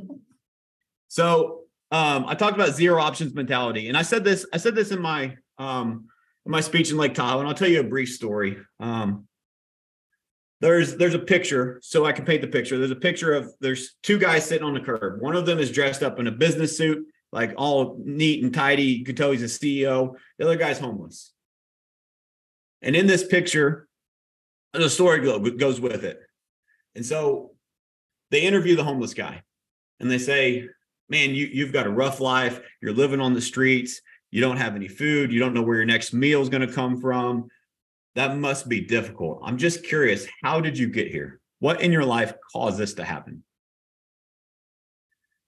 Speaker 1: So um, I talked about zero options mentality, and I said this. I said this in my um, in my speech in Lake Tahoe, and I'll tell you a brief story. Um, there's there's a picture, so I can paint the picture. There's a picture of there's two guys sitting on the curb. One of them is dressed up in a business suit, like all neat and tidy. You can tell he's a CEO. The other guy's homeless. And in this picture, the story goes with it. And so they interview the homeless guy and they say, Man, you, you've got a rough life. You're living on the streets. You don't have any food. You don't know where your next meal is going to come from. That must be difficult. I'm just curious how did you get here? What in your life caused this to happen?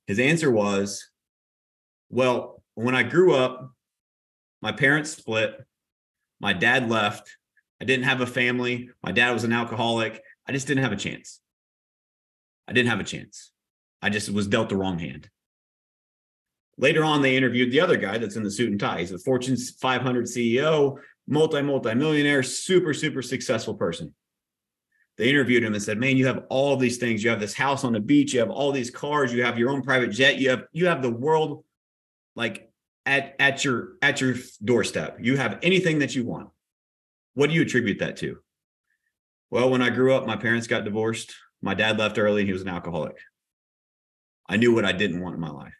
Speaker 1: His answer was, Well, when I grew up, my parents split. My dad left. I didn't have a family. My dad was an alcoholic. I just didn't have a chance. I didn't have a chance. I just was dealt the wrong hand. Later on, they interviewed the other guy that's in the suit and tie. He's a Fortune 500 CEO, multi, multi millionaire, super, super successful person. They interviewed him and said, "Man, you have all these things. You have this house on the beach. You have all these cars. You have your own private jet. You have you have the world like at at your at your doorstep. You have anything that you want. What do you attribute that to?" Well, when I grew up, my parents got divorced. My dad left early. He was an alcoholic. I knew what I didn't want in my life.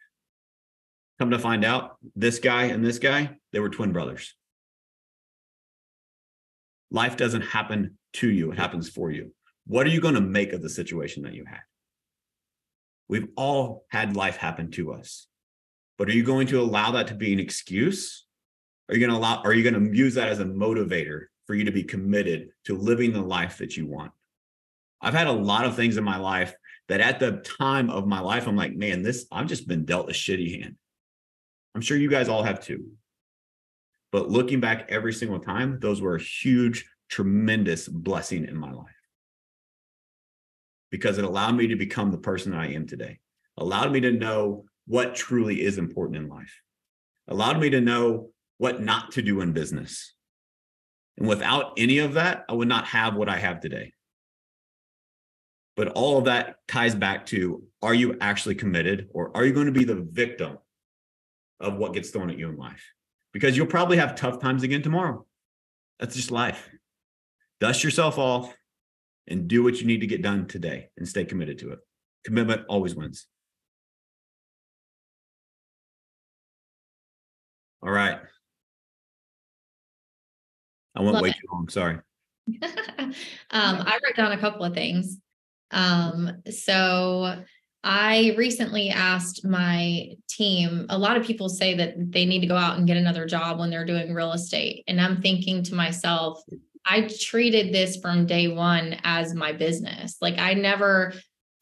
Speaker 1: Come to find out, this guy and this guy, they were twin brothers. Life doesn't happen to you, it happens for you. What are you going to make of the situation that you had? We've all had life happen to us. But are you going to allow that to be an excuse? Are you going to allow are you going to use that as a motivator for you to be committed to living the life that you want? I've had a lot of things in my life that at the time of my life, I'm like, man, this, I've just been dealt a shitty hand. I'm sure you guys all have too. But looking back every single time, those were a huge, tremendous blessing in my life because it allowed me to become the person that I am today, allowed me to know what truly is important in life, allowed me to know what not to do in business. And without any of that, I would not have what I have today. But all of that ties back to are you actually committed or are you going to be the victim of what gets thrown at you in life? Because you'll probably have tough times again tomorrow. That's just life. Dust yourself off and do what you need to get done today and stay committed to it. Commitment always wins. All right. I went
Speaker 3: Love
Speaker 1: way
Speaker 3: it.
Speaker 1: too long. Sorry.
Speaker 3: um, I wrote down a couple of things. Um, so I recently asked my team, a lot of people say that they need to go out and get another job when they're doing real estate. And I'm thinking to myself, I treated this from day one as my business. Like I never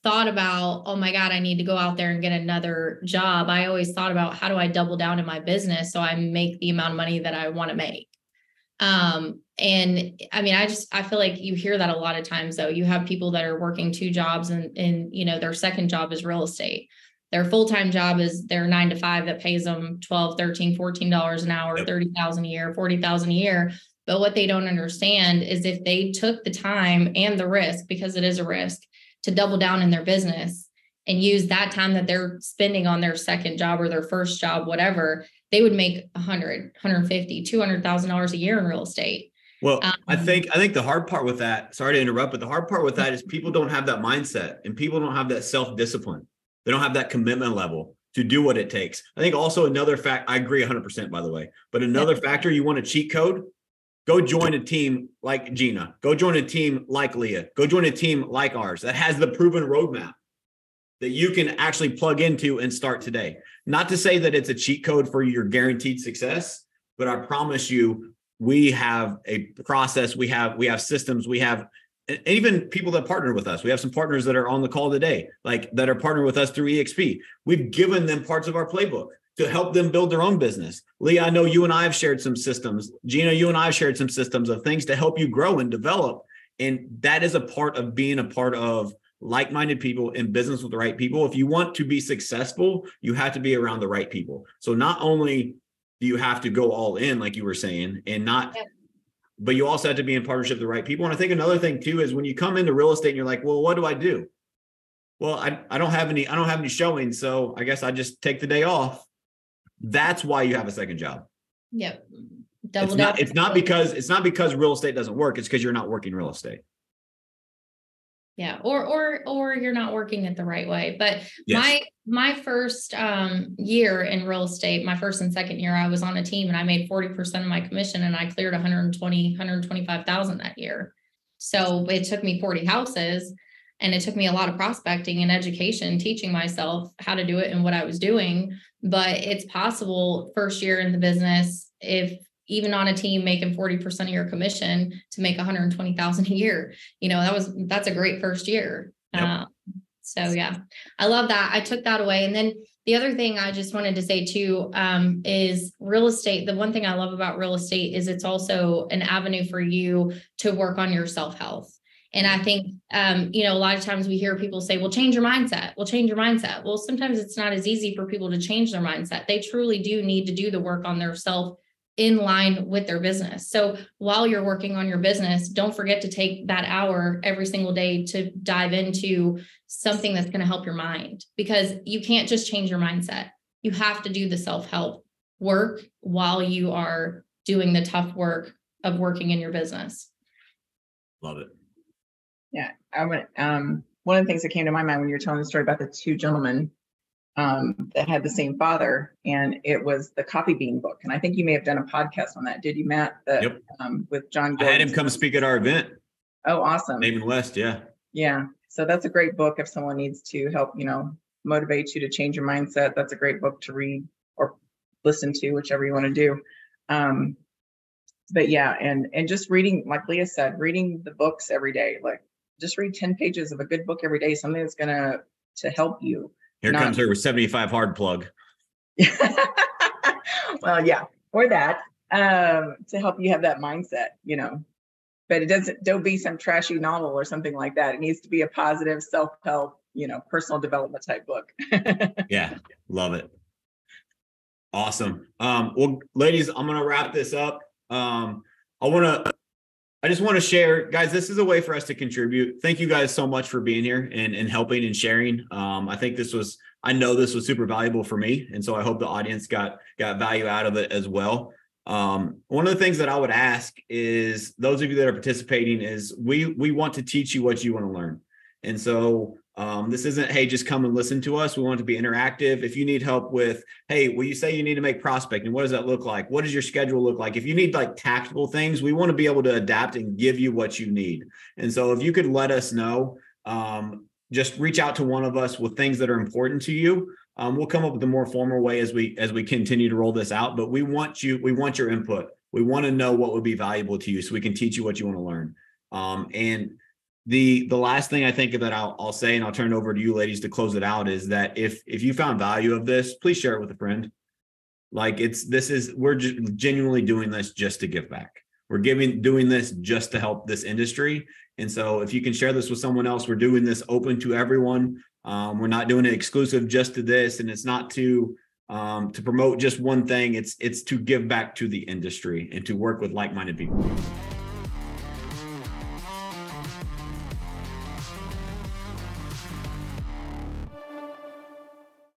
Speaker 3: thought about, oh my God, I need to go out there and get another job. I always thought about how do I double down in my business so I make the amount of money that I want to make. Um, and I mean, I just I feel like you hear that a lot of times though. You have people that are working two jobs and and you know, their second job is real estate. Their full-time job is their nine to five that pays them 12, 13, 14 dollars an hour,
Speaker 1: Yep.
Speaker 3: 30,000 a year, 40,000 a year. But what they don't understand is if they took the time and the risk, because it is a risk, to double down in their business and use that time that they're spending on their second job or their first job, whatever, they would make 100, 150, 200,000 dollars a year in real estate.
Speaker 1: Well, I
Speaker 3: Um,
Speaker 1: think I think the hard part with that, sorry to interrupt, but the hard part with that is people don't have that mindset and people don't have that self-discipline. They don't have that commitment level to do what it takes. I think also another fact, I agree 100% by the way, but another factor you want to cheat code, go join a team like Gina, go join a team like Leah, go join a team like ours that has the proven roadmap that you can actually plug into and start today. Not to say that it's a cheat code for your guaranteed success, but I promise you we have a process, we have we have systems, we have and even people that partner with us. We have some partners that are on the call today, like that are partnered with us through EXP. We've given them parts of our playbook to help them build their own business. Lee, I know you and I have shared some systems. Gina, you and I have shared some systems of things to help you grow and develop. And that is a part of being a part of like-minded people in business with the right people. If you want to be successful, you have to be around the right people. So not only do you have to go all in, like you were saying, and not,
Speaker 3: Yeah.
Speaker 1: but you also have to be in partnership with the right people. And I think another thing too is when you come into real estate and you're like, well, what do I do? Well, I, I don't have any, I don't have any showings. So I guess I just take the day off. That's why you have a second job.
Speaker 3: Yep.
Speaker 1: It's not, it's not because it's not because real estate doesn't work. It's because you're not working real estate.
Speaker 3: Yeah, or or or you're not working it the right way. But
Speaker 1: Yes.
Speaker 3: my my first um year in real estate, my first and second year, I was on a team and I made 40% of my commission and I cleared 120, 125,000 that year. So it took me 40 houses and it took me a lot of prospecting and education, teaching myself how to do it and what I was doing. But it's possible first year in the business, if even on a team making 40% of your commission to make 120,000 a year. You know that was that's a great first year.
Speaker 1: Yep.
Speaker 3: um, so yeah. I love that. I took that away. And then the other thing i just wanted to say too um, is real estate the one thing i love about real estate is it's also an avenue for you to work on your self-health. And i think um, you know a lot of times we hear people say well change your mindset. Well change your mindset. Well sometimes it's not as easy for people to change their mindset. They truly do need to do the work on their self in line with their business. So while you're working on your business, don't forget to take that hour every single day to dive into something that's going to help your mind because you can't just change your mindset. You have to do the self help work while you are doing the tough work of working in your business.
Speaker 1: Love it.
Speaker 2: Yeah, I went. Um, one of the things that came to my mind when you were telling the story about the two gentlemen um, that had the same father, and it was the coffee bean book. And I think you may have done a podcast on that. Did you, Matt? That,
Speaker 1: Yep.
Speaker 2: Um, with John.
Speaker 1: I had him come speak at our event,
Speaker 2: Oh, awesome.
Speaker 1: Damon West. Yeah.
Speaker 2: Yeah. So that's a great book if someone needs to help, you know, motivate you to change your mindset. That's a great book to read or listen to, whichever you want to do. Um, but yeah, and and just reading, like Leah said, reading the books every day. Like just read 10 pages of a good book every day, something that's gonna to help you.
Speaker 1: Here
Speaker 2: Not-
Speaker 1: comes her with 75 hard plug.
Speaker 2: well, yeah, or that um, to help you have that mindset, you know. But it doesn't. Don't be some trashy novel or something like that. It needs to be a positive self-help, you know, personal development type book.
Speaker 1: Yeah, love it. Awesome. Um, well, ladies, I'm gonna wrap this up. Um, I wanna I just want to share, guys, this is a way for us to contribute. Thank you guys so much for being here and, and helping and sharing. Um, I think this was, I know this was super valuable for me. And so I hope the audience got got value out of it as well. Um, one of the things that I would ask is those of you that are participating is we we want to teach you what you want to learn. And so um, this isn't, hey, just come and listen to us. We want to be interactive. If you need help with, hey, well, you say you need to make prospecting. What does that look like? What does your schedule look like? If you need like tactical things, we want to be able to adapt and give you what you need. And so if you could let us know, um, just reach out to one of us with things that are important to you. Um, we'll come up with a more formal way as we as we continue to roll this out. But we want you, we want your input. We want to know what would be valuable to you so we can teach you what you want to learn. Um, and the the last thing I think that I'll, I'll say, and I'll turn it over to you ladies to close it out, is that if if you found value of this, please share it with a friend. Like it's this is we're genuinely doing this just to give back. We're giving doing this just to help this industry. And so if you can share this with someone else, we're doing this open to everyone. Um, we're not doing it exclusive just to this, and it's not to um, to promote just one thing. It's it's to give back to the industry and to work with like-minded people.